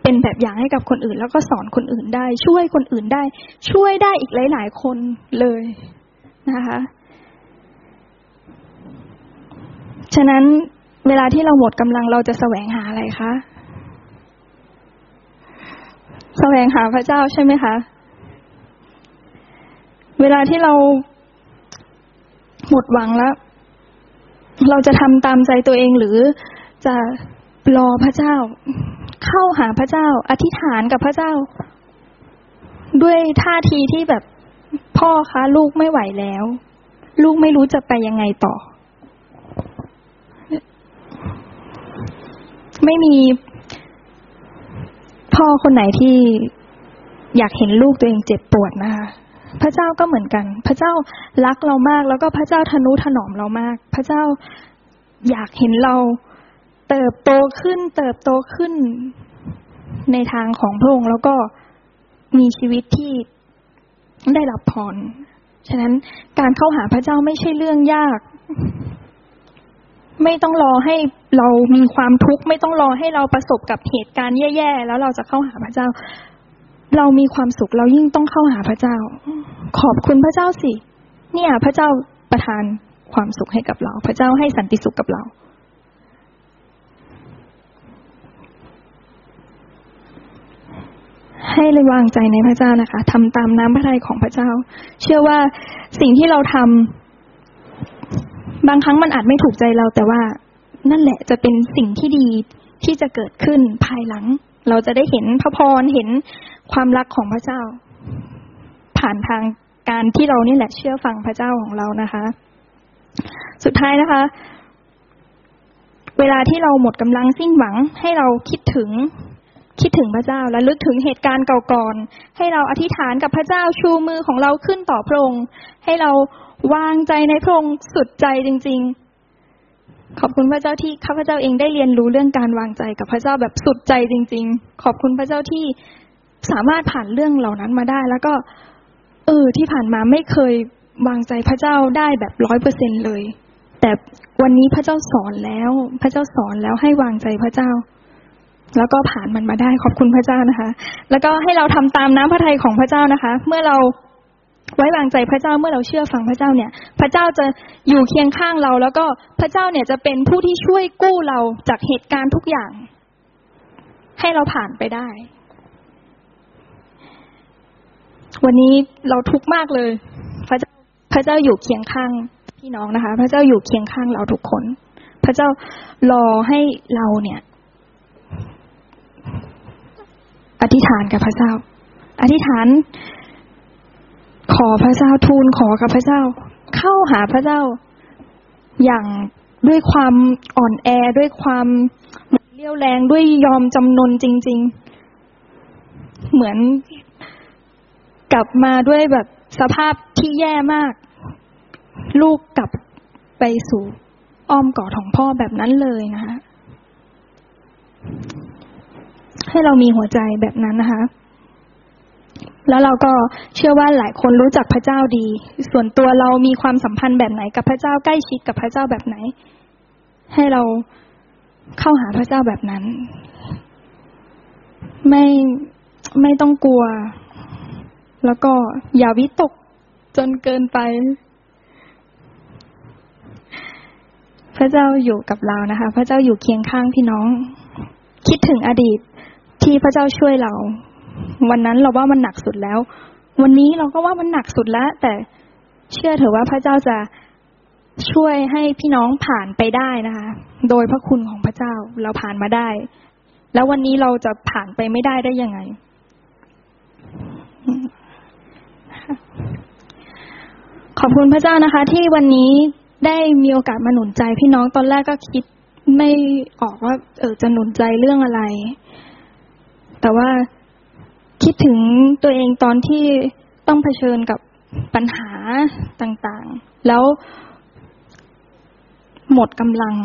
เป็นแบบอย่างให้กับคนอื่น แล้วก็สอนคนอื่นได้ ช่วยคนอื่นได้ ช่วยได้อีกหลาย ๆ คนเลยนะคะ ฉะนั้นเวลาที่เราหมดกำลังเราจะแสวงหาอะไรคะแสวงหาพระเจ้าใช่ไหมคะ เวลาที่เราหมดหวังแล้ว เราจะทำตามใจตัวเองหรือจะรอพระเจ้า เข้าหาพระเจ้า อธิษฐานกับพระเจ้า ด้วยท่าทีที่แบบพ่อคะลูกไม่ไหวแล้ว ลูกไม่รู้จะไปยังไงต่อ ไม่มีพ่อคนไหนที่อยากเห็นลูกตัวเองเจ็บปวดนะคะพระเจ้าก็เหมือนกัน พระเจ้ารักเรามาก แล้วก็พระเจ้าทนุถนอมเรามาก พระเจ้าอยากเห็นเรา เติบโตขึ้น เติบโตขึ้นในทางของพระองค์แล้วก็มีชีวิตที่ได้รับพรฉะนั้นการเข้าหาพระเจ้าไม่ใช่เรื่องยาก ไม่ต้องรอให้เรามีความทุกข์ ไม่ต้องรอให้เราประสบกับเหตุการณ์แย่ๆแล้วเราจะเข้าหาพระเจ้า เรามีความสุขเรายิ่งต้องเข้าหาพระเจ้า ขอบคุณพระเจ้าสิ เนี่ย พระเจ้าประทานความสุขให้กับเรา พระเจ้าให้สันติสุขกับเรา ให้ระวางใจในพระเจ้านะคะทำตามน้ำพระทัยของพระเจ้า เชื่อว่าสิ่งที่เราทำบางครั้งมันอาจไม่ถูกใจเรา แต่ว่านั่นแหละจะเป็นสิ่งที่ดีที่จะเกิดขึ้นภายหลัง เราจะได้เห็นพระพรเห็นความรักของพระเจ้า ผ่านทางการที่เรานี่แหละเชื่อฟังพระเจ้าของเรานะคะ สุดท้ายนะคะ เวลาที่เราหมดกำลังสิ้นหวังให้เราคิดถึง คิดถึงพระเจ้าและลึกถึงเหตุการณ์เก่าก่อน ให้เราอธิษฐานกับพระเจ้าชูมือของเราขึ้นต่อพระองค์ ให้เราวางใจในพระองค์สุดใจจริง ๆ ขอบคุณพระเจ้าที่ข้าพเจ้าเองได้เรียนรู้เรื่องการวางใจกับพระเจ้าแบบสุดใจจริง ๆ ขอบคุณพระเจ้าที่สามารถผ่านเรื่องเหล่านั้นมาได้ แล้วก็ เออที่ผ่านมาไม่เคยวางใจพระเจ้าได้แบบร้อยเปอร์เซ็นเลย แต่วันนี้พระเจ้าสอนแล้ว พระเจ้าสอนแล้วให้วางใจพระเจ้า แล้วก็ผ่านมันมาได้ขอบคุณพระเจ้านะคะ แล้วก็ให้เราทำตามน้ำพระทัยของพระเจ้านะคะ เมื่อเราไว้วางใจพระเจ้าเมื่อเราเชื่อฟังพระเจ้าเนี่ย พระเจ้าจะอยู่เคียงข้างเรา แล้วก็พระเจ้าเนี่ยจะเป็นผู้ที่ช่วยกู้เราจากเหตุการณ์ทุกอย่าง ให้เราผ่านไปได้ วันนี้เราทุกข์มากเลย พระเจ้าพระเจ้าอยู่เคียงข้างพี่น้องนะคะ พระเจ้าอยู่เคียงข้างเราทุกคน พระเจ้ารอให้เราเนี่ย อธิษฐานกับพระเจ้า อธิษฐาน ขอพระเจ้าทูลขอกับพระเจ้า เข้าหาพระเจ้า อย่างด้วยความอ่อนแอด้วยความเลี้ยวแรงด้วยยอมจำนนจริง ๆ เหมือนกลับมาด้วยแบบสภาพที่แย่มาก ลูกกลับไปสู่อ้อมกอดของพ่อแบบนั้นเลยนะคะ ให้เรามีหัวใจแบบนั้นนะคะ แล้วเราก็เชื่อว่าหลายคนรู้จักพระเจ้าดี ส่วนตัวเรามีความสัมพันธ์แบบไหน กับพระเจ้าใกล้ชิดกับพระเจ้าแบบไหน ให้เราเข้าหาพระเจ้าแบบนั้น ไม่ไม่ต้องกลัว แล้วก็อย่าวิตกจนเกินไป พระเจ้าอยู่กับเรานะคะ พระเจ้าอยู่เคียงข้างพี่น้อง คิดถึงอดีต ที่พระเจ้าช่วยเรา วันนั้นเราว่ามันหนักสุดแล้ว วันนี้เราก็ว่ามันหนักสุดแล้ว แต่เชื่อเถอะว่าพระเจ้าจะช่วยให้พี่น้องผ่านไปได้นะคะ โดยพระคุณของพระเจ้าเราผ่านมาได้ แล้ววันนี้เราจะผ่านไปไม่ได้ได้ยังไง ขอบคุณพระเจ้านะคะ ที่วันนี้ได้มีโอกาสมาหนุนใจพี่น้องตอนแรกก็คิดไม่ออกว่า เออจะหนุนใจเรื่องอะไร แต่ว่าคิดถึงตัวเองตอนที่ต้องเผชิญกับปัญหาต่างๆ แล้วหมดกำลัง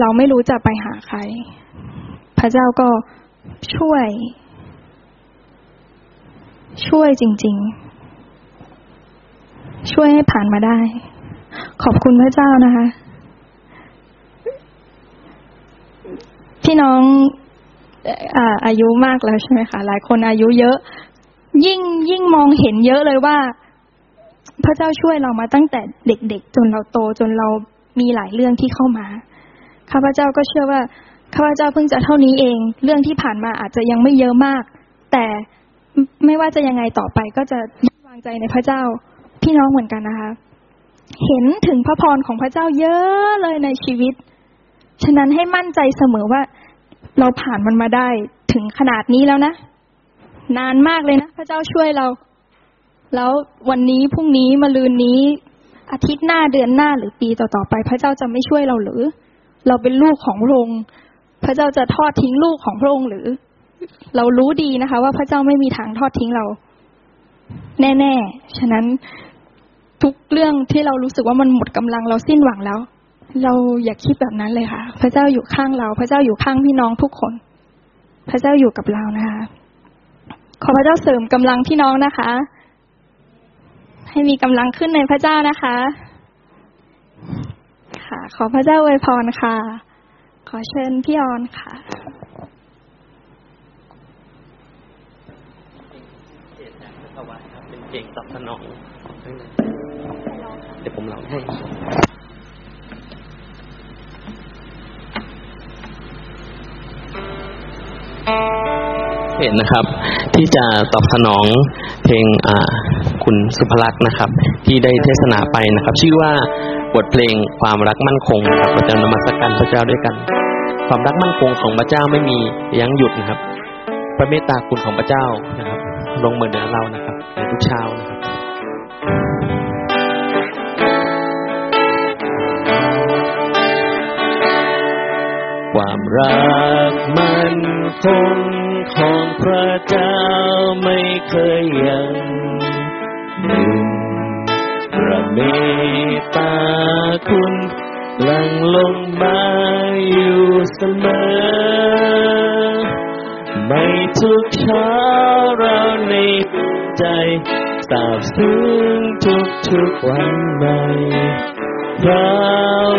เราไม่รู้จะไปหาใคร พระเจ้าก็ช่วย ช่วยจริง ๆ ช่วยให้ผ่านมาได้ ขอบคุณพระเจ้านะคะ พี่น้อง อาอายุมากแล้วใช่ไหมคะหลายคนอายุเยอะ ยิ่งยิ่งมองเห็นเยอะเลยว่า พระเจ้าช่วยเรามาตั้งแต่เด็กๆ จนเราโตจนเรามีหลายเรื่องที่เข้ามาข้าพเจ้าก็เชื่อว่าข้าพเจ้าเพิ่งจะเท่านี้เอง เรื่องที่ผ่านมาอาจจะยังไม่เยอะมาก แต่ไม่ว่าจะยังไงต่อไปก็จะวางใจในพระเจ้าพี่น้องเหมือนกันนะคะ เห็นถึงพระพรของพระเจ้าเยอะเลยในชีวิต ฉะนั้นให้มั่นใจเสมอว่า เราผ่านมันมาได้ถึงขนาดนี้แล้วนะ นานมากเลยนะ พระเจ้าช่วยเรา แล้ววันนี้พรุ่งนี้มะลืนนี้ อาทิตย์หน้าเดือนหน้าหรือปีต่อๆไป พระเจ้าจะไม่ช่วยเราหรือ เราเป็นลูกของพระองค์พระเจ้าจะทอดทิ้งลูกของพระองค์หรือ เรารู้ดีนะคะ ว่าพระเจ้าไม่มีทางทอดทิ้งเรา แน่ ๆ ฉะนั้นทุกเรื่องที่เรารู้สึกว่ามันหมดกำลังเราสิ้นหวังแล้ว เราอย่าคิดแบบนั้นเลยค่ะ พระเจ้าอยู่ข้างเรา พระเจ้าอยู่ข้างพี่น้องทุกคน พระเจ้าอยู่กับเรานะคะ ขอพระเจ้าเสริมกำลังพี่น้องนะคะ ให้มีกำลังขึ้นในพระเจ้านะคะ ค่ะ ขอพระเจ้าอวยพรค่ะ ขอเชิญพี่ออนค่ะเป็นเพลงตอบสนอง เดี๋ยวผมร้องให้ เพจนนะครับ ที่จะตอบสนองเพลงคุณสุภลักษณ์นะครับ ที่ได้เทศนาไปนะครับ ชื่อว่าบทเพลงความรักมั่นคงครับเราจะนมัสการพระเจ้าด้วยกัน ความรักมั่นคงของพระเจ้าไม่มียั้งหยุดนะครับ พระเมตตาคุณของพระเจ้านะครับ ลงมาเหนือเรานะครับในทุกเช้านะครับ ความรักมันคงของพระเจ้าไม่เคยยังหนึ่งพระเมตตาคุณหลังลงมาอยู่เสมอ ไม่ทุกเช้าเราในใจสาบซึ้งทุกทุกวันใหม่ พระ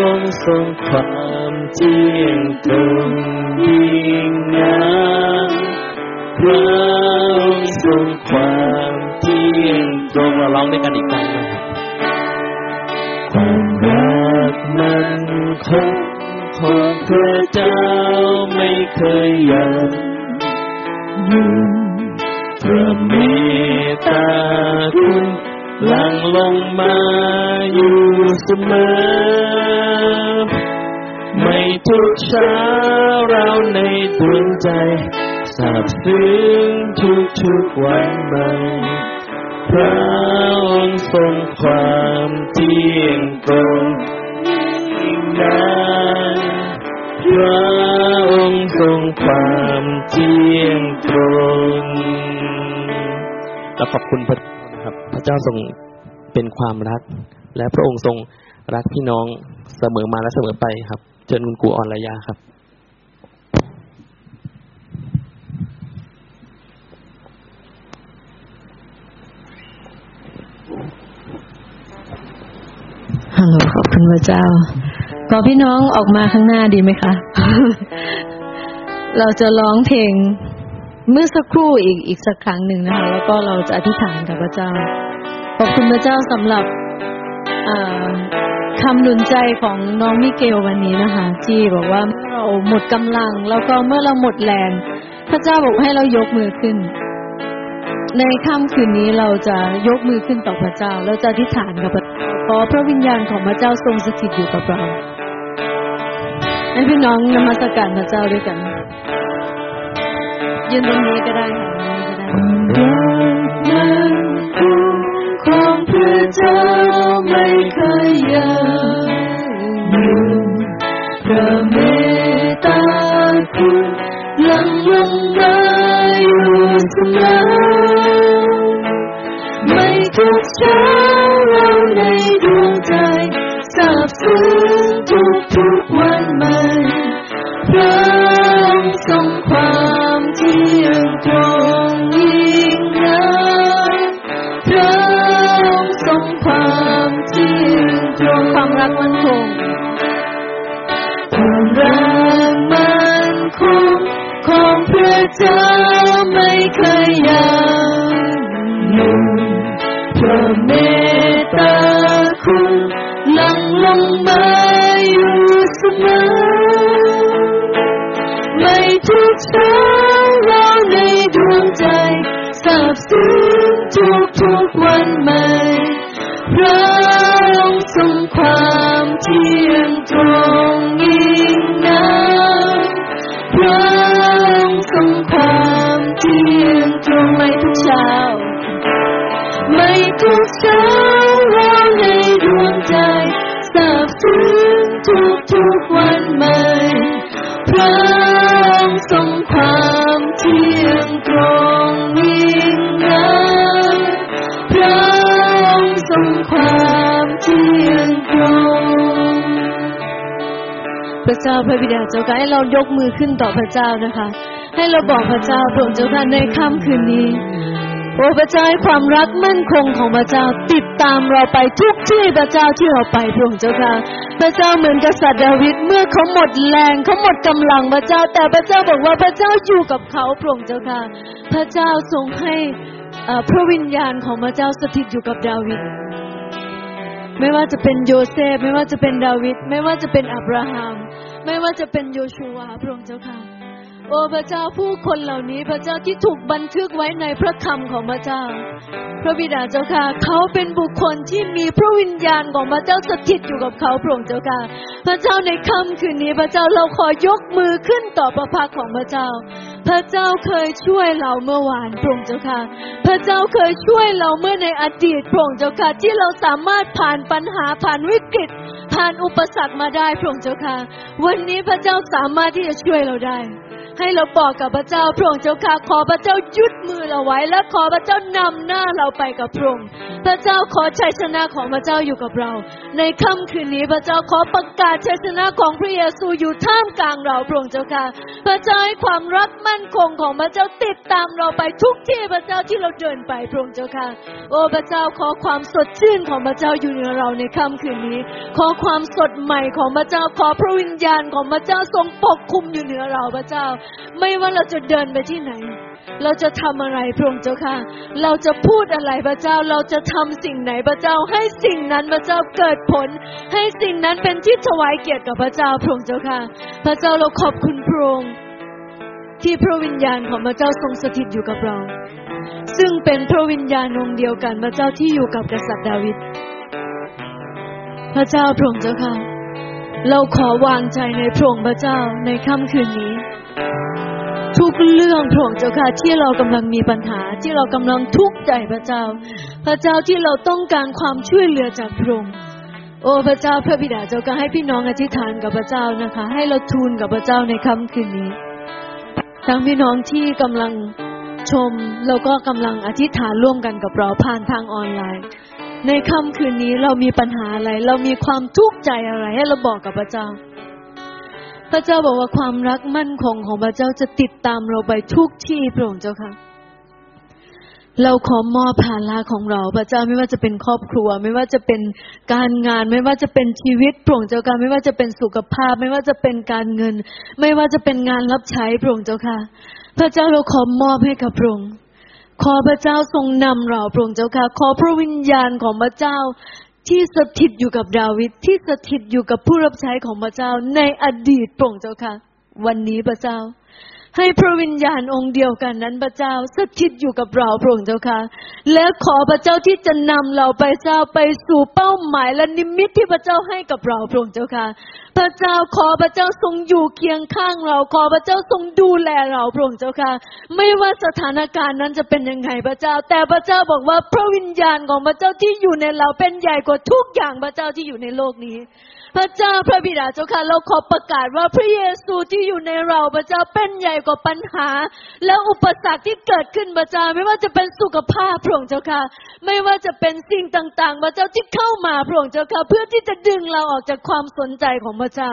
องค์ทรงความเที่ยงตรงยิ่งงามพระองค์ทรงความเที่ยงตรงเราร้องด้วยกันอีกครั้งนะครับความรักมันคงของพระเจ้าไม่เคยยันหยุดพระเมตตาคุณ หลังลงมาอยู่เสมอ ไม่ทุกเช้าเราในดวงใจสาบซึ้งทุกทุกวันใหม่พระองค์ทรงความเที่ยงตรงยิ่งนั้นพระองค์ทรงความเที่ยงตรงและขอบคุณพระ รับพระเจ้าทรงเป็นความรัก และพระองค์ทรงรักพี่น้องเสมอมาและเสมอไปครับเชิญคุณครูอ่อนระยาครับฮัลโหลขอบคุณพระเจ้าขอพี่น้องออกมาข้างหน้าดีไหมคะ เราจะร้องเพลง เมื่อสักครู่อีกอีกสักครั้งหนึ่งนะคะ แล้วก็เราจะอธิษฐานกับพระเจ้า ขอบคุณพระเจ้าสำหรับอ่าคำหนุนใจของน้องมิเกลวันนี้นะคะที่บอกว่าเมื่อเราหมดกำลัง แล้วก็เมื่อเราหมดแรง พระเจ้าบอกให้เรายกมือขึ้น ในค่ำคืนนี้เราจะยกมือขึ้นต่อพระเจ้า เราจะอธิษฐานกับพระขอพระวิญญาณของพระเจ้าทรงสถิตอยู่กับเราให้พี่น้องนมัสการพระเจ้าด้วยกัน ยืนตรงนี้ก็ได้ค่ะตรงนี้ก็ได้ของพระเจ้าไม่เคยยังหยุดพระเมตตาคุณหลังลงมาอยู่เสมอไม่ทุกเช้า เจ้าไม่เคยยังหยุดพระเมตตาคุณหลังลงมาอยู่เสมอไม่ทุกเช้เราในดวงใจสาบซึ้งทุก บิดาเจ้าค่ะให้เรายกมือขึ้นต่อพระเจ้านะคะ ให้เราบอกพระเจ้าพระองค์เจ้าค่ะในค่ำคืนนี้โอ้พระเจ้าให้ความรักมั่นคงของพระเจ้าติดตามเราไปทุกที่พระเจ้าที่เราไปพระองค์เจ้าค่ะพระเจ้าเหมือนกษัตริย์ดาวิดเมื่อเขาหมดแรงเขาหมดกำลังพระเจ้า แต่พระเจ้าบอกว่าพระเจ้าอยู่กับเขาพระองค์เจ้าค่ะ พระเจ้าทรงให้อ่อพระวิญญาณของพระเจ้าสถิตอยู่กับดาวิดไม่ว่าจะเป็นโยเซฟไม่ว่าจะเป็นดาวิดไม่ว่าจะเป็นอับราฮัม ไม่ว่าจะเป็นโยชูวาพระองค์เจ้าค่ะ โอ้พระเจ้าผู้คนเหล่านี้พระเจ้าที่ถูกบันทึกไว้ในพระคำของพระเจ้า พระบิดาเจ้าค่ะเขาเป็นบุคคลที่มีพระวิญญาณของพระเจ้าสถิตอยู่กับเขาพระองค์เจ้าค่ะพระเจ้าในค่ำคืนนี้พระเจ้าเราขอยกมือขึ้นต่อพระพักของพระเจ้า พระเจ้าเคยช่วยเราเมื่อวานพระองค์เจ้าค่ะ พระเจ้าเคยช่วยเราเมื่อในอดีตพระองค์เจ้าค่ะที่เราสามารถผ่านปัญหาผ่านวิกฤต ผ่านอุปสรรคมาได้พระองค์เจ้าค่ะ วันนี้พระเจ้าสามารถที่จะช่วยเราได้ ให้เราบอกกับพระเจ้าพระองค์เจ้าค่ะขอพระเจ้ายุดมือเราไว้ และขอพระเจ้านำหน้าเราไปกับพระองค์พระเจ้าขอชัยชนะของพระเจ้าอยู่กับเรา ในค่ำคืนนี้พระเจ้าขอประกาศชัยชนะของพระเยซูอยู่ท่ามกลางเราพระองค์เจ้าค่ะพระเจ้าให้ความรักมั่นคงของพระเจ้าติดตามเราไปทุกที่พระเจ้าที่เราเดินไปพระองค์เจ้าค่ะโอ้พระเจ้าขอความสดชื่นของพระเจ้าอยู่ในเราในค่ำคืนนี้ ขอความสดใหม่ของพระเจ้าขอพระวิญญาณของพระเจ้าทรงปกคุมอยู่เหนือเราพระเจ้าไม่ว่าเราจะเดินไปที่ไหน เราจะทำอะไรพระองค์เจ้าค่ะ เราจะพูดอะไรพระเจ้า เราจะทำสิ่งไหนพระเจ้า ให้สิ่งนั้นพระเจ้าเกิดผล ให้สิ่งนั้นเป็นที่ถวายเกียรติกับพระเจ้าพระองค์เจ้าค่ะ พระเจ้าเราขอบคุณพระองค์ที่พระวิญญาณของพระเจ้าทรงสถิตอยู่กับเรา ซึ่งเป็นพระวิญญาณองค์เดียวกันพระเจ้าที่อยู่กับกษัตริย์ดาวิดพระเจ้าพระองค์เจ้าค่ะ เราขอวางใจในพระองค์พระเจ้าในค่ำคืนนี้ ทุกเรื่องพระองค์เจ้าค่ะที่เรากำลังมีปัญหาที่เรากำลังทุกข์ใจพระเจ้า พระเจ้าที่เราต้องการความช่วยเหลือจากพระองค์โอ้พระเจ้าพระบิดาเจ้าก็ให้พี่น้องอธิษฐานกับพระเจ้านะคะ ให้เราทูลกับพระเจ้าในค่ำคืนนี้ทั้งพี่น้องที่กำลังชมแล้วก็กำลังอธิษฐานร่วมกันกับเราผ่านทางออนไลน์ ในค่ำคืนนี้เรามีปัญหาอะไร เรามีความทุกข์ใจอะไร ให้เราบอกกับพระเจ้า พระเจ้าบอกว่าความรักมั่นคงของพระเจ้าจะติดตามเราไปทุกที่พระองค์เจ้าค่ะ เราขอมอบภาระของเรา พระเจ้าไม่ว่าจะเป็นครอบครัว ไม่ว่าจะเป็นการงาน ไม่ว่าจะเป็นชีวิตพระองค์เจ้าค่ะ ไม่ว่าจะเป็นสุขภาพ ไม่ว่าจะเป็นการเงิน ไม่ว่าจะเป็นงานรับใช้พระองค์เจ้าค่ะ พระเจ้าเราขอมอบให้กับพระองค์ ขอพระเจ้าทรงนำเราพระองค์เจ้าค่ะ ขอพระวิญญาณของพระเจ้าที่สถิตอยู่กับดาวิดที่สถิตอยู่กับผู้รับใช้ของพระเจ้าในอดีตพระองค์เจ้าค่ะ วันนี้พระเจ้า ให้พระวิญญาณองค์เดียวกันนั้นพระเจ้าสถิตอยู่กับเราพระองค์เจ้าค่ะ และขอพระเจ้าที่จะนำเราไปเจ้าไปสู่เป้าหมายและนิมิตที่พระเจ้าให้กับเราพระองค์เจ้าค่ะ พระเจ้าขอพระเจ้าทรงอยู่เคียงข้างเรา ขอพระเจ้าทรงดูแลเราพระองค์เจ้าค่ะ ไม่ว่าสถานการณ์นั้นจะเป็นยังไงพระเจ้า แต่พระเจ้าบอกว่าพระวิญญาณของพระเจ้าที่อยู่ในเราเป็นใหญ่กว่าทุกอย่างพระเจ้าที่อยู่ในโลกนี้ พระเจ้าพระบิดาเจ้าค่ะเราขอประกาศว่าพระเยซูที่อยู่ในเราพระเจ้าเป็นใหญ่กว่าปัญหา และอุปสรรคที่เกิดขึ้นพระเจ้าไม่ว่าจะเป็นสุขภาพพระองค์เจ้าค่ะ ไม่ว่าจะเป็นสิ่งต่างๆพระเจ้าที่เข้ามาพระองค์เจ้าค่ะ เพื่อที่จะดึงเราออกจากความสนใจของพระเจ้า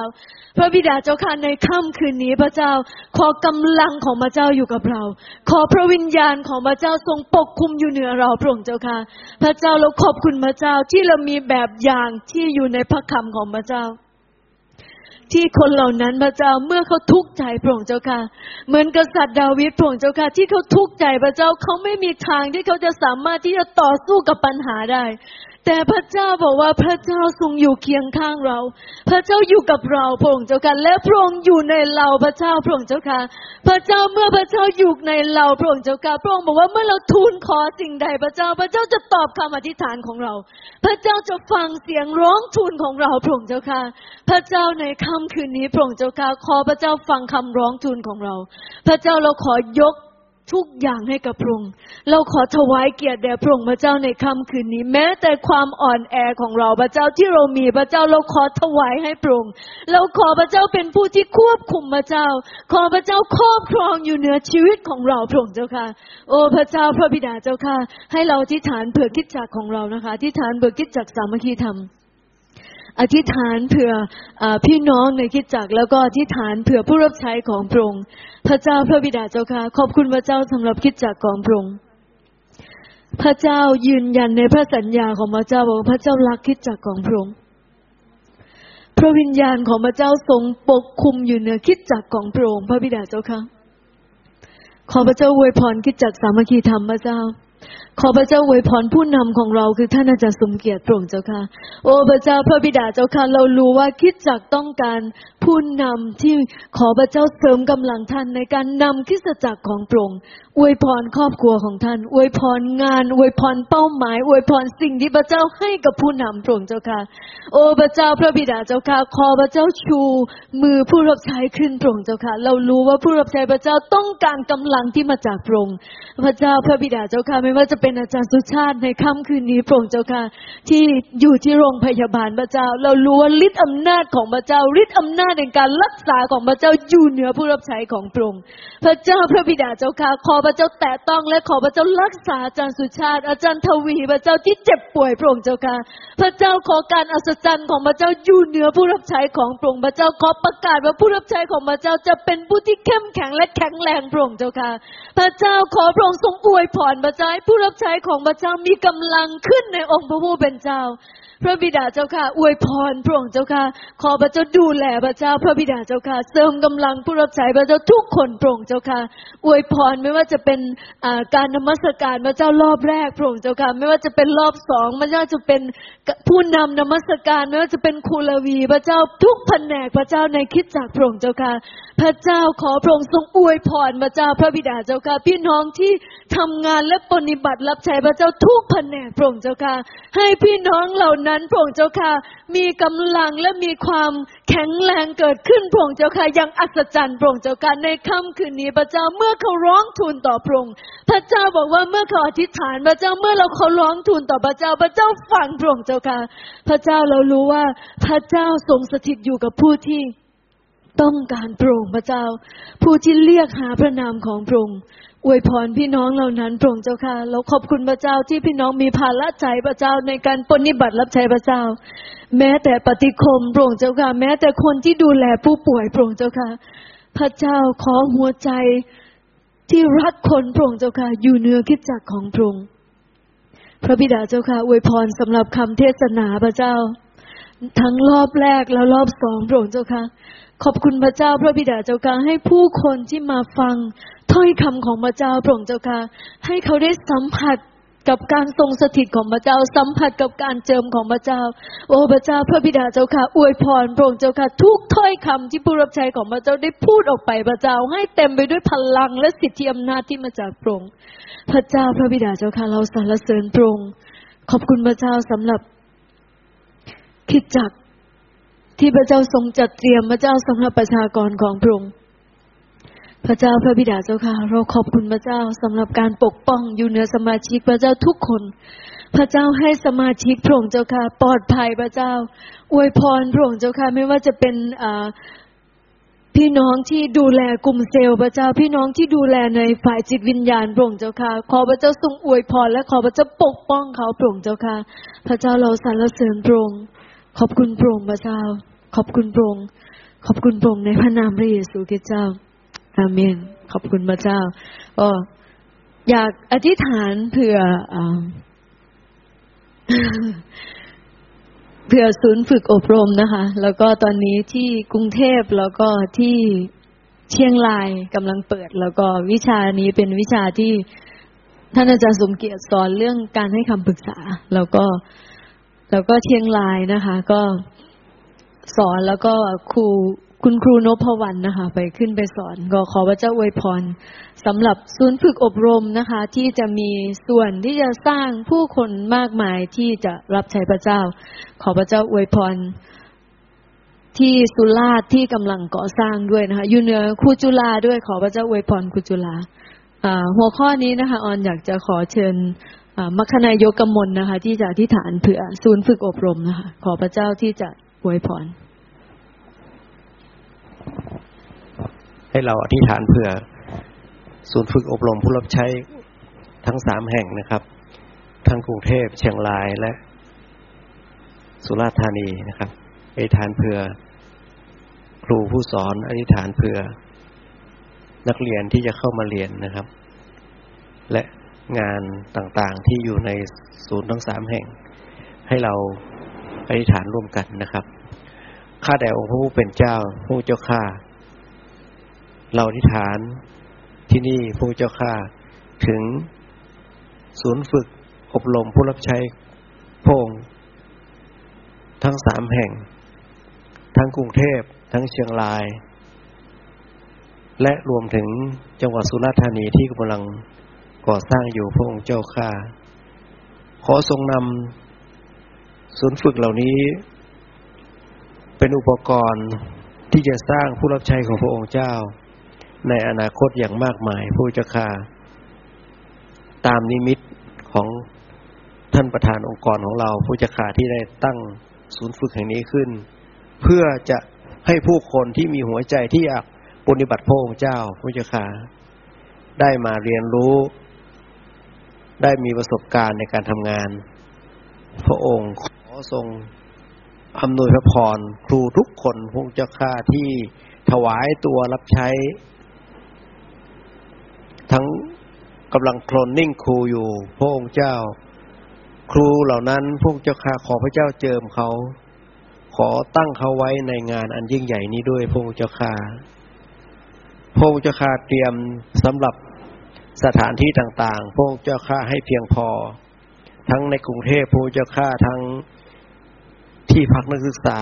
พระบิดาเจ้าค่ะในค่ำคืนนี้พระเจ้า ขอกำลังของพระเจ้าอยู่กับเรา ขอพระวิญญาณของพระเจ้าทรงปกคุมอยู่เหนือเราพระองค์เจ้าค่ะ พระเจ้าเราขอบคุณพระเจ้าที่เรามีแบบอย่างที่อยู่ในพระคำของพระเจ้าที่คนเหล่านั้นพระเจ้าเมื่อเขาทุกข์ใจพระองค์เจ้าค่ะ เหมือนกษัตริย์ดาวิดพระองค์เจ้าค่ะ ที่เขาทุกข์ใจพระเจ้าเขาไม่มีทางที่เขาจะสามารถที่จะต่อสู้กับปัญหาได้ แต่พระเจ้าบอกว่าพระเจ้าทรงอยู่เคียงข้างเรา พระเจ้าอยู่กับเราพระองค์เจ้าค่ะและพระองค์อยู่ในเราพระเจ้าพระองค์เจ้าค่ะ พระเจ้าเมื่อพระเจ้าอยู่ในเราพระองค์เจ้าค่ะพระองค์บอกว่าเมื่อเราทูลขอสิ่งใดพระเจ้า พระเจ้าจะตอบคำอธิษฐานของเรา พระเจ้าจะฟังเสียงร้องทูลของเราพระองค์เจ้าค่ะ พระเจ้าในค่ำคืนนี้พระองค์เจ้าค่ะขอพระเจ้าฟังคำร้องทูลของเรา พระเจ้าเราขอยก ทุกอย่างให้กับพระองค์ เราขอถวายเกียรติแด่พระองค์พระเจ้าในค่ำคืนนี้ แม้แต่ความอ่อนแอของเราพระเจ้าที่เรามีพระเจ้าเราขอถวายให้พระองค์ เราขอพระเจ้าเป็นผู้ที่ควบคุมพระเจ้า ขอพระเจ้าครอบครองอยู่เหนือชีวิตของเราพระองค์เจ้าค่ะ โอ้พระเจ้าพระบิดาเจ้าค่ะ ให้เราอธิษฐานเผื่อคิดจักของเรานะคะอธิษฐานเผื่อคิดจักสามัคคีธรรม อธิษฐานเผื่ออพี่น้องในคิดจักแล้วก็อธิษฐานเผื่อผู้รับใช้ของพระองค์พระเจ้าพระบิดาเจ้าค่ะขอบคุณพระเจ้าสำหรับคิดจักของพระองค์พระเจ้ายืนยันในพระสัญญาของพระเจ้าบอกว่าพระเจ้ารักคิดจักของพระองค์พระวิญญาณของพระเจ้าทรงปกคุมอยู่เหนือคิดจักของพระองค์พระบิดาเจ้าค่ะขอพระเจ้าอวยพรคิดจักสามัคคีธรรมพระเจ้า ขอพระเจ้าอวยพรผู้นำของเราคือท่านอาจารย์สมเกียรติพระองค์เจ้าค่ะ โอ้พระเจ้าพระบิดาเจ้าค่ะ เรารู้ว่าคิดจักต้องการผู้นำที่ขอพระเจ้าเสริมกำลังท่านในการนำคิสจักรของพระองค์อวยพรครอบครัวของท่าน อวยพรงาน อวยพรเป้าหมาย อวยพรสิ่งที่พระเจ้าให้กับผู้นำพระองค์เจ้าค่ะ โอ้พระเจ้าพระบิดาเจ้าค่ะ ขอพระเจ้าชูมือผู้รับใช้ขึ้นพระองค์เจ้าค่ะ เรารู้ว่าผู้รับใช้พระเจ้าต้องการกำลังที่มาจากพระองค์พระเจ้าพระบิดาเจ้าค่ะไม่ว่าจะเป็นอาจารย์สุชาติในค่ำคืนนี้พระองค์เจ้าค่ะ ที่อยู่ที่โรงพยาบาลพระเจ้า เรารู้ว่าฤทธิ์อำนาจของพระเจ้าฤทธิ์อำนาจในการรักษาของพระเจ้าอยู่เหนือผู้รับใช้ของพระองค์พระเจ้าพระบิดาเจ้าค่ะขอพระเจ้าแตะต้องและขอพระเจ้ารักษาอาจารย์สุชาติ อาจารย์ทวีพระเจ้าที่เจ็บป่วยพระองค์เจ้าค่ะ พระเจ้าขอการอัศจรรย์ของพระเจ้าอยู่เหนือผู้รับใช้ของพระองค์พระเจ้าขอประกาศว่าผู้รับใช้ของพระเจ้าจะเป็นผู้ที่เข้มแข็งและแข็งแรงพระองค์เจ้าค่ะ พระเจ้าขอพระองค์ทรงอวยพรพระเจ้าให้ผู้รับใช้ของพระเจ้ามีกำลังขึ้นในองค์พระผู้เป็นเจ้า พระบิดาเจ้าค่ะ อวยพรพระองค์เจ้าค่ะ ขอพระเจ้าดูแลพระเจ้า พระบิดาเจ้าค่ะ เสริมกำลังผู้รับใช้พระเจ้าทุกคนพระองค์เจ้าค่ะ อวยพรไม่ว่าจะเป็นการนมัสการพระเจ้ารอบแรกพระองค์เจ้าค่ะ ไม่ว่าจะเป็นรอบสองไม่ว่าจะเป็นผู้นำนมัสการไม่ว่าจะเป็นครูลวีพระเจ้าทุกแผนกพระเจ้าในคิดจักพระองค์เจ้าค่ะ พระเจ้าขอพระองค์ทรงอวยพรพระเจ้าพระบิดาเจ้าค่ะ พี่น้องที่ทำงานและปฏิบัติรับใช้พระเจ้าทุกแผนกพระองค์เจ้าค่ะ ให้พี่น้องเหล่านั้นพระองค์เจ้าค่ะ มีกำลังและมีความแข็งแรงเกิดขึ้นพระองค์เจ้าค่ะอย่างอัศจรรย์พระองค์เจ้าค่ะในค่ำคืนนี้พระเจ้าเมื่อเขาร้องทูลต่อพระองค์พระเจ้าบอกว่าเมื่อเขาอธิษฐานพระเจ้าเมื่อเราเขาร้องทูลต่อพระเจ้าพระเจ้าฟังพระองค์เจ้าค่ะ พระเจ้าเรารู้ว่าพระเจ้าทรงสถิตอยู่กับผู้ที่ต้องการพระองค์พระเจ้า ผู้ที่เรียกหาพระนามของพระองค์ อวยพรพี่น้องเหล่านั้นพระองค์เจ้าค่ะ เราขอบคุณพระเจ้าที่พี่น้องมีภาระใจพระเจ้าในการปฏิบัติรับใช้พระเจ้า แม้แต่ปฏิคมพระองค์เจ้าค่ะ แม้แต่คนที่ดูแลผู้ป่วยพระองค์เจ้าค่ะ พระเจ้าขอหัวใจที่รักคนพระองค์เจ้าค่ะ อยู่เนื้อคิดจักรของพระองค์พระบิดาเจ้าค่ะอวยพรสำหรับคำเทศนาพระเจ้า ทั้งรอบแรกและรอบสองพระองค์เจ้าค่ะขอบคุณพระเจ้าพระบิดาเจ้าค่ะให้ผู้คนที่มาฟัง ถ้อยคำของพระเจ้าพระองค์เจ้าค่ะ ให้เขาได้สัมผัสกับการทรงสถิตของพระเจ้าสัมผัสกับการเจิมของพระเจ้า โอ้พระเจ้าพระบิดาเจ้าค่ะ อวยพรพระองค์เจ้าค่ะ ทุกถ้อยคำที่ผู้รับใช้ของพระเจ้าได้พูดออกไปพระเจ้า ให้เต็มไปด้วยพลังและสิทธิอำนาจที่มาจากพระองค์พระเจ้าพระบิดาเจ้าค่ะ เราสรรเสริญพระองค์ขอบคุณพระเจ้าสำหรับคิดจักที่พระเจ้าทรงจัดเตรียมพระเจ้าสำหรับประชากรของพระองค์ พระเจ้าพระบิดาเจ้าค่ะ เราขอบคุณพระเจ้าสำหรับการปกป้องอยู่เหนือสมาชิกพระเจ้าทุกคน พระเจ้าให้สมาชิกพระองค์เจ้าค่ะ ปลอดภัยพระเจ้า อวยพรพระองค์เจ้าค่ะ ไม่ว่าจะเป็นอ่าพี่น้องที่ดูแลกลุ่มเซลล์พระเจ้าพี่น้องที่ดูแลในฝ่ายจิตวิญญาณพระองค์เจ้าค่ะ ขอพระเจ้าทรงอวยพรและขอพระเจ้าปกป้องเขาพระองค์เจ้าค่ะ พระเจ้าเราสรรเสริญพระองค์ขอบคุณพระองค์พระเจ้า ขอบคุณพระองค์ขอบคุณพระองค์ในพระนามพระเยซูคริสต์เจ้า อาเมน ขอบคุณพระเจ้าก็อยากอธิษฐานเผื่ออเผื่อศูนย์ฝึกอบรมนะคะ แล้วก็ตอนนี้ที่กรุงเทพแล้วก็ที่เชียงรายกำลังเปิด แล้วก็วิชานี้เป็นวิชาที่ท่านอาจารย์สมเกียรติสอนเรื่องการให้คำปรึกษา แล้วก็แล้วก็เชียงรายนะคะ ก็สอนแล้วก็ครู คุณครูนพวรรณนะคะ ไปขึ้นไปสอนก็ขอพระเจ้าอวยพรสำหรับศูนย์ฝึกอบรมนะคะ ที่จะมีส่วนที่จะสร้างผู้คนมากมายที่จะรับใช้พระเจ้า ขอพระเจ้าอวยพรที่สุราษฎร์ที่กำลังก่อสร้างด้วยนะคะอยู่เหนือครูจุฬาด้วยขอพระเจ้าอวยพรครูจุฬาหัวข้อนี้นะคะออนอยากจะขอเชิญมัคคณายกกมลนะคะ ที่จะอธิษฐานเผื่อศูนย์ฝึกอบรมนะคะ ขอพระเจ้าที่จะอวยพร ให้เราอธิษฐานเผื่อ ศูนย์ฝึกอบรมผู้รับใช้ทั้งสามแห่งนะครับ ทั้งกรุงเทพเชียงรายและ สุราษฎร์ธานีนะครับอธิษฐานเผื่อ ครูผู้สอนอธิษฐานเผื่อ นักเรียนที่จะเข้ามาเรียนนะครับ และงานต่างๆที่อยู่ในศูนย์ทั้งสามแห่ง ให้เราอธิษฐานร่วมกันนะครับ ข้าแต่องค์พระผู้เป็นเจ้าผู้เจ้าข้า เราอธิษฐานที่นี่ผู้เจ้าข้าถึงศูนย์ฝึกอบรมผู้รับใช้พงทั้งสามแห่ง ทั้งกรุงเทพทั้งเชียงราย และรวมถึงจังหวัดสุราษฎร์ธานีที่กำลังก่อสร้างอยู่พระองค์เจ้าข้าขอทรงนำศูนย์ฝึกเหล่านี้ เป็นอุปกรณ์ที่จะสร้างผู้รับใช้ของพระองค์เจ้า ในอนาคตอย่างมากมายผู้เจ้าข้าตามนิมิตของท่านประธานองค์กรของเรา ผู้จ้าข้าที่ได้ตั้งศูนย์ฝึกแห่งนี้ขึ้น เพื่อจะให้ผู้คนที่มีหัวใจที่อยากปฏิบัติพระองค์เจ้าผู้จ้าข้าได้มาเรียนรู้ ได้มีประสบการณ์ในการทำงาน พระองค์ขอทรงอำนวยพระพรครูทุกคนพระเจ้าข้าที่ถวายตัวรับใช้ ทั้งกำลังโคลนนิ่งครูอยู่ พระองค์เจ้า ครูเหล่านั้นพระเจ้าข้าขอพระเจ้าเจิมเขา ขอตั้งเขาไว้ในงานอันยิ่งใหญ่นี้ด้วยพระเจ้าข้าพระเจ้าข้าเตรียมสำหรับสถานที่ต่างๆ พระเจ้าข้าให้เพียงพอ ทั้งในกรุงเทพพระเจ้าข้าทั้งที่พักนักศึกษา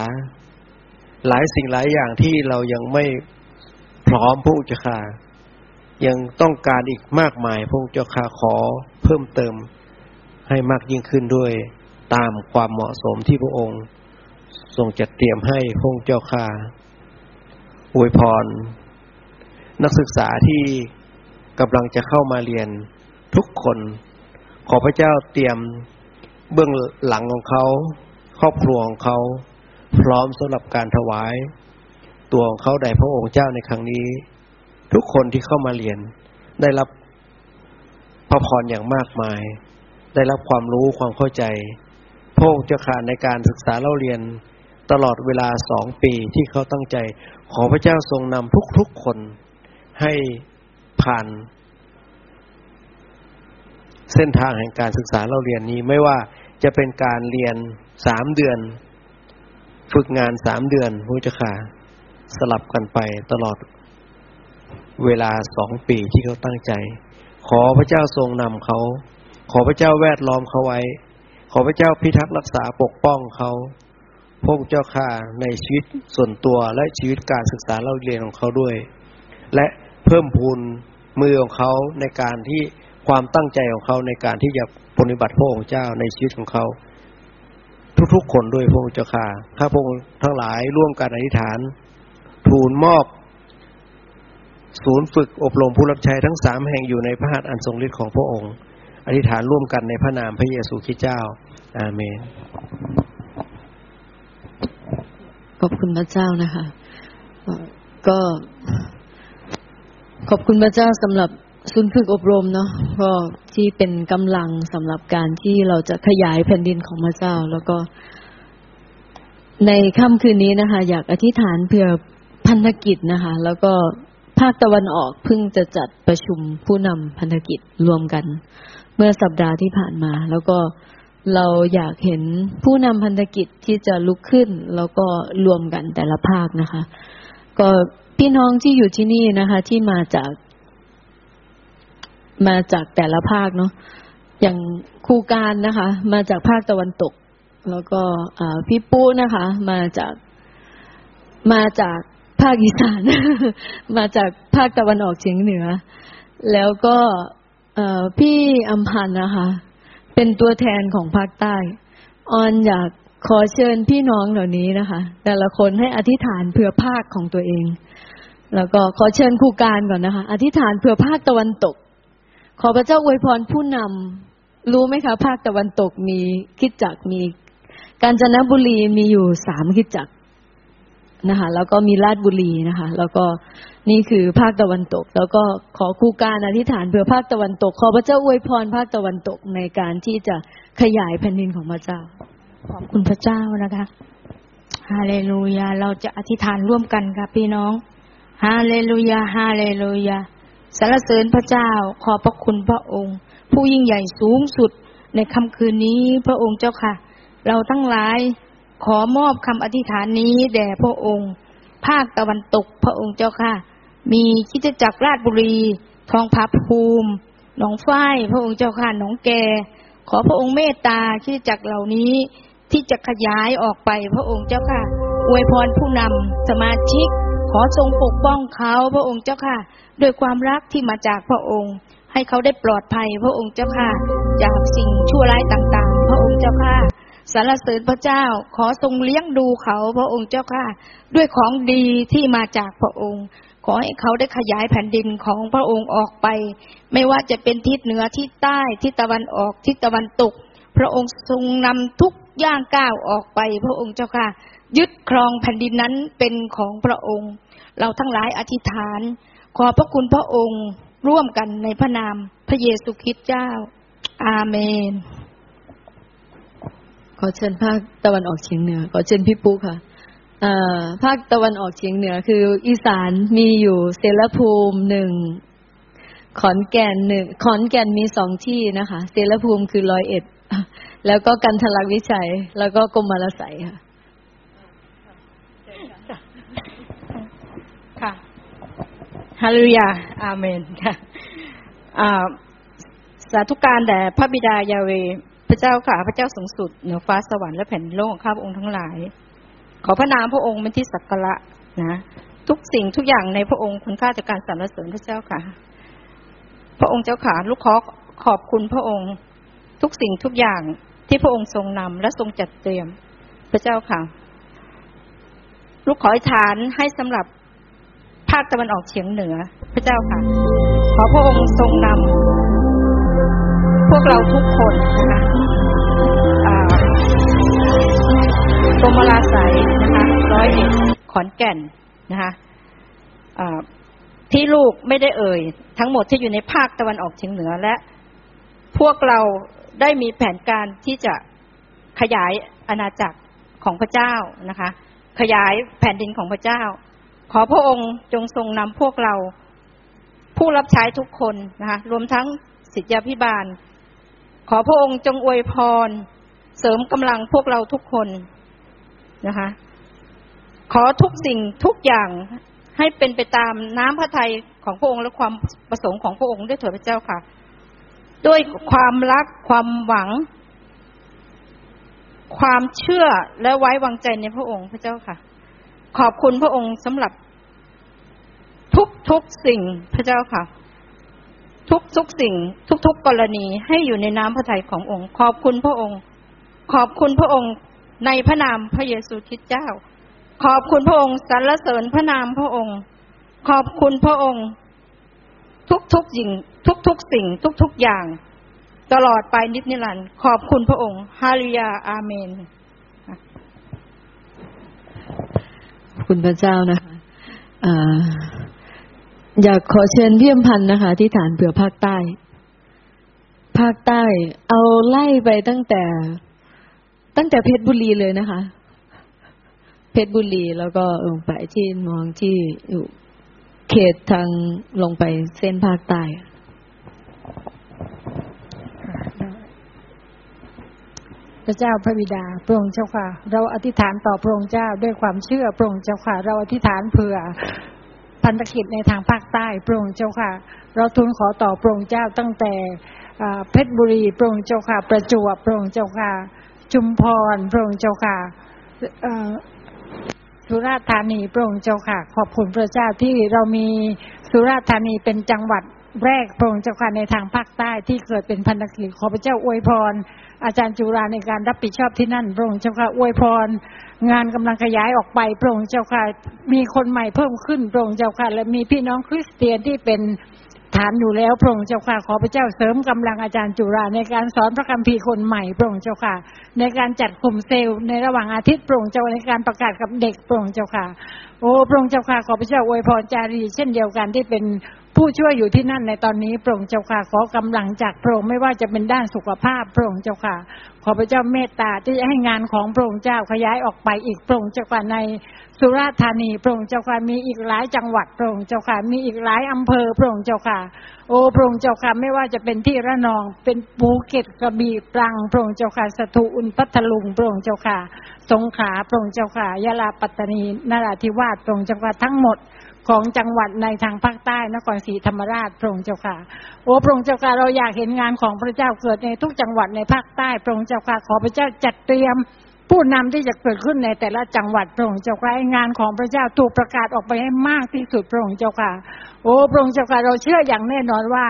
หลายสิ่งหลายอย่างที่เรายังไม่พร้อมพระเจ้าข้า ยังต้องการอีกมากมายพระเจ้าข้าขอเพิ่มเติมให้มากยิ่งขึ้นด้วยตามความเหมาะสมที่พระองค์ ทรงจัดเตรียมให้พระเจ้าข้าอวยพร นักศึกษาที่กำลังจะเข้ามาเรียนทุกคน ขอพระเจ้าเตรียมเบื้องหลังของเขา ครอบครัวของเขา พร้อมสำหรับการถวาย ตัวของเขาแด่พระองค์เจ้าในครั้งนี้ ทุกคนที่เข้ามาเรียน ได้รับพระพรอย่างมากมาย ได้รับความรู้ความเข้าใจพระองค์เจ้าขาในการศึกษาเล่าเรียนตลอดเวลาสองปีที่เขาตั้งใจ ขอพระเจ้าทรงนำทุกๆคนให้ผ่านเส้นทางแห่งการศึกษาเราเรียนนี้ไม่ว่าจะเป็นการเรียนสามเดือน ฝึกงานสามเดือนพุทธค่ะสลับกันไปตลอด เวลาสองปีที่เขาตั้งใจ ขอพระเจ้าทรงนำเขา ขอพระเจ้าแวดล้อมเขาไว้ ขอพระเจ้าพิทักษ์รักษาปกป้องเขาพระเจ้าข่าในชีวิตส่วนตัวและชีวิตการศึกษาเราเรียนของเขาด้วย และเพิ่มพูนมือของเขาในการที่ความตั้งใจของเขาในการที่จะปฏิบัติพระองค์เจ้าในชีวิตของเขา ทุกๆคนด้วยพระองค์เจ้าค่ะข้าพระองค์ทั้งหลายร่วมกันอธิษฐาน ทูลมอบ ศูนย์ฝึกอบรมผู้รับใช้ทั้งสามแห่งอยู่ในพระหัตถ์อันทรงฤทธิ์ของพระองค์ อธิษฐานร่วมกันในพระนามพระเยซูคริสต์เจ้า อาเมน ขอบคุณพระเจ้านะคะ ก็ขอบคุณพระเจ้าสำหรับศูนย์ฝึกอบรมเนาะก็ที่เป็นกำลังสำหรับการที่เราจะขยายแผ่นดินของพระเจ้า แล้วก็ ในค่ำคืนนี้นะคะ อยากอธิษฐานเพื่อพันธกิจนะคะ แล้วก็ ภาคตะวันออกเพิ่งจะจัดประชุมผู้นำพันธกิจรวมกัน เมื่อสัปดาห์ที่ผ่านมา แล้วก็เราอยากเห็นผู้นำพันธกิจที่จะลุกขึ้น แล้วก็รวมกันแต่ละภาคนะคะ ก็พี่น้องที่อยู่ที่นี่นะคะ ที่มาจาก มาจากแต่ละภาคเนาะอย่างครูการนะคะ มาจากภาคตะวันตก แล้วก็พี่ปุ๊นะคะ มาจากมาจาก ภาคอีสาน มาจากภาคตะวันออกเฉียงเหนือ แล้วก็พี่อัมพันธ์นะคะ เป็นตัวแทนของภาคใต้ออนอยากขอเชิญพี่น้องเหล่านี้นะคะ แต่ละคนให้อธิษฐานเพื่อภาคของตัวเอง แล้วก็ขอเชิญครูการก่อนนะคะ อธิษฐานเพื่อภาคตะวันตก ขอพระเจ้าอวยพรผู้นำรู้ไหมคะ ภาคตะวันตกมีคิดจักมี กาญจนบุรีมีอยู่สามคิดจัก นะคะ แล้วก็มีราชบุรีนะคะ แล้วก็นี่คือภาคตะวันตก แล้วก็ขอครูการอธิษฐานเพื่อภาคตะวันตก ขอพระเจ้าอวยพรภาคตะวันตกในการที่จะขยายแผ่นดินของพระเจ้า ขอบคุณพระเจ้านะคะฮาเลลูยาเราจะอธิษฐานร่วมกันค่ะพี่น้องฮาเลลูยาฮาเลลูยาสรรเสริญพระเจ้าขอบพระคุณพระองค์ ผู้ยิ่งใหญ่สูงสุดในค่ำคืนนี้พระองค์เจ้าค่ะ เราทั้งหลาย ขอมอบคำอธิษฐานนี้แด่พระองค์ ภาคตะวันตกพระองค์เจ้าค่ะ มีคิดจักรราชบุรี ทองพับภูมิ หนองฝ้ายพระองค์เจ้าค่ะหนองแก ขอพระองค์เมตตาคิดจักรเหล่านี้ที่จะขยายออกไปพระองค์เจ้าค่ะ อวยพรผู้นำสมาชิก ขอทรงปกป้องเขาพระองค์เจ้าค่ะ ด้วยความรักที่มาจากพระองค์ ให้เขาได้ปลอดภัยพระองค์เจ้าค่ะ จากสิ่งชั่วร้ายต่างๆ พระองค์เจ้าค่ะ สรรเสริญพระเจ้า ขอทรงเลี้ยงดูเขาพระองค์เจ้าค่ะ ด้วยของดีที่มาจากพระองค์ ขอให้เขาได้ขยายแผ่นดินของพระองค์ออกไป ไม่ว่าจะเป็นทิศเหนือทิศใต้ทิศตะวันออกทิศตะวันตก พระองค์ทรงนำทุกย่างก้าวออกไป พระองค์เจ้าค่ะ ยึดครองแผ่นดินนั้นเป็นของพระองค์ เราทั้งหลายอธิษฐาน ขอพระคุณพระองค์ร่วมกันในพระนามพระเยซูคริสต์เจ้า อาเมน อเชิญภาคตะวันออกเฉียงเหนือ ขอเชิญพี่ปุ๊ค่ะภาคตะวันออกเฉียงเหนือ คือ อีสานมีอยู่เสรภูมิหนึ่งขอนแก่นหนึ่งขอนแก่นมีสองที่นะคะเสรภูมิคือร้อยเอ็ดแล้วก็กันทลักวิชัย แล้วก็กรมมาลไสยค่ะค่ะฮาเลลูยาอาเมนค่ะอ่าสาธุการแด่พระบิดายาเว ระเจ้าค่ะพระเจ้าสูงสุดเหนือฟ้าสวรรค์และแผ่นโลกของข้าพระองค์ทั้งหลาย ขอพระนามพระองค์เป็นที่สักการะนะทุกสิ่งทุกอย่างในพระองค์คุณค่าจากการสรรเสริญพระเจ้าค่ะ พระองค์เจ้าขาลูกขอขอบคุณพระองค์ ทุกสิ่งทุกอย่างที่พระองค์ทรงนำและทรงจัดเตรียม พระเจ้าค่ะ ลูกขออธิษฐานให้สำหรับภาคตะวันออกเฉียงเหนือ พระเจ้าค่ะ ขอพระองค์ทรงนำพวกเราทุกคนนะคะ รมราศัยนะคะร้อยเอ็ดขอนแก่นนะคะที่ลูกไม่ได้เอ่ย ทั้งหมดที่อยู่ในภาคตะวันออกเฉียงเหนือและ พวกเราได้มีแผนการที่จะขยายอาณาจักรของพระเจ้านะคะ ขยายแผ่นดินของพระเจ้า ขอพระองค์จงทรงนำพวกเรา ผู้รับใช้ทุกคนนะคะรวมทั้งสิทธยาพิบาล ขอพระองค์จงอวยพร เสริมกำลังพวกเราทุกคน นะคะ ขอทุกสิ่งทุกอย่างให้เป็นไปตามน้ำพระทัยของพระองค์และความประสงค์ของพระองค์ด้วยเถิดพระเจ้าค่ะ ด้วยความรักความหวัง ความเชื่อและไว้วางใจในพระองค์พระเจ้าค่ะ ขอบคุณพระองค์สำหรับ ทุกทุกสิ่งพระเจ้าค่ะ ทุกทุกสิ่ง ทุกทุกกรณีให้อยู่ในน้ำพระทัยขององค์ ขอบคุณพระองค์ ขอบคุณพระองค์ ในพระนามพระเยซูคริสต์เจ้า ขอบคุณพระองค์สรรเสริญพระนามพระองค์ ขอบคุณพระองค์ ทุกทุกสิ่ง ทุกทุกสิ่ง ทุกทุกอย่าง ตลอดไปนิดนิรันดร์ขอบคุณพระองค์ฮาเลลูยาอาเมนคุณพระเจ้านะคะอยากขอเชิญเพี่อมพันธ์นะคะ ที่ฐานเผื่อภาคใต้ ภาคใต้เอาไล่ไปตั้งแต่ ตั้งแต่เพชรบุรีเลยนะคะ เพชรบุรีแล้วก็ลงไปที่มองที่อยู่เขตทางลงไปเส้นภาคใต้พระเจ้าพระบิดาพระองค์เจ้าค่ะ เราอธิษฐานต่อพระองค์เจ้าด้วยความเชื่อพระองค์เจ้าค่ะ เราอธิษฐานเผื่อพันธกิจในทางภาคใต้พระองค์เจ้าค่ะ เราทูลขอต่อพระองค์เจ้าตั้งแต่เพชรบุรีพระองค์เจ้าค่ะ ประจวบพระองค์เจ้าค่ะ ชุมพรพระองค์เจ้าค่ะสุราษฎร์ธานีพระองค์เจ้าค่ะ ขอบคุณพระเจ้าที่เรามีสุราษฎร์ธานีเป็นจังหวัดแรกพระองค์เจ้าค่ะในทางภาคใต้ที่เกิดเป็นพันธกิจขอพระเจ้าอวยพร อาจารย์จุฬาในการรับผิดชอบที่นั่นพระองค์เจ้าค่ะอวยพร งานกำลังขยายออกไปพระองค์เจ้าค่ะมีคนใหม่เพิ่มขึ้นพระองค์เจ้าค่ะและมีพี่น้องคริสเตียนที่เป็น ฐานอยู่แล้วพระองค์เจ้าค่ะขอพระเจ้าเสริมกำลังอาจารย์จุฬาในการสอนพระคัมภีร์คนใหม่พระองค์เจ้าค่ะ ในการจัดกลุ่มเซลล์ในระหว่างอาทิตย์พระองค์เจ้าในการประกาศกับเด็กพระองค์เจ้าค่ะ โอ้พระองค์เจ้าค่ะขอพระเจ้าอวยพรจารีเช่นเดียวกันที่เป็น ผู้ช่วยอยู่ที่นั่นในตอนนี้พระองค์เจ้าค่ะ ขอกำลังจากพระองค์ไม่ว่าจะเป็นด้านสุขภาพพระองค์เจ้าค่ะ ขอพระเจ้าเมตตาที่จะให้งานของพระองค์เจ้าขยายออกไปอีกพระองค์เจ้าค่ะในสุราษฎร์ธานีพระองค์เจ้าค่ะมีอีกหลายจังหวัดพระองค์เจ้าค่ะมีอีกหลายอำเภอพระองค์เจ้าค่ะ โอ้พระองค์เจ้าค่ะไม่ว่าจะเป็นที่ระนองเป็นภูเก็ตกระบี่ตรังพระองค์เจ้าค่ะสตูลพัทลุงพระองค์เจ้าค่ะสงขลาพระองค์เจ้าค่ะยะลาปัตตานีนราธิวาสพระองค์เจ้าค่ะทั้งหมด ของจังหวัดในทางภาคใต้นครศรีธรรมราชพระองค์เจ้าค่ะ โอ้พระองค์เจ้าค่ะเราอยากเห็นงานของพระเจ้าเกิดในทุกจังหวัดในภาคใต้พระองค์เจ้าค่ะขอพระเจ้าจัดเตรียมผู้นำที่จะเกิดขึ้นในแต่ละจังหวัดพระองค์เจ้าค่ะให้งานของพระเจ้าถูกประกาศออกไปให้มากที่สุดพระองค์เจ้าค่ะ โอ้พระองค์เจ้าค่ะเราเชื่ออย่างแน่นอนว่า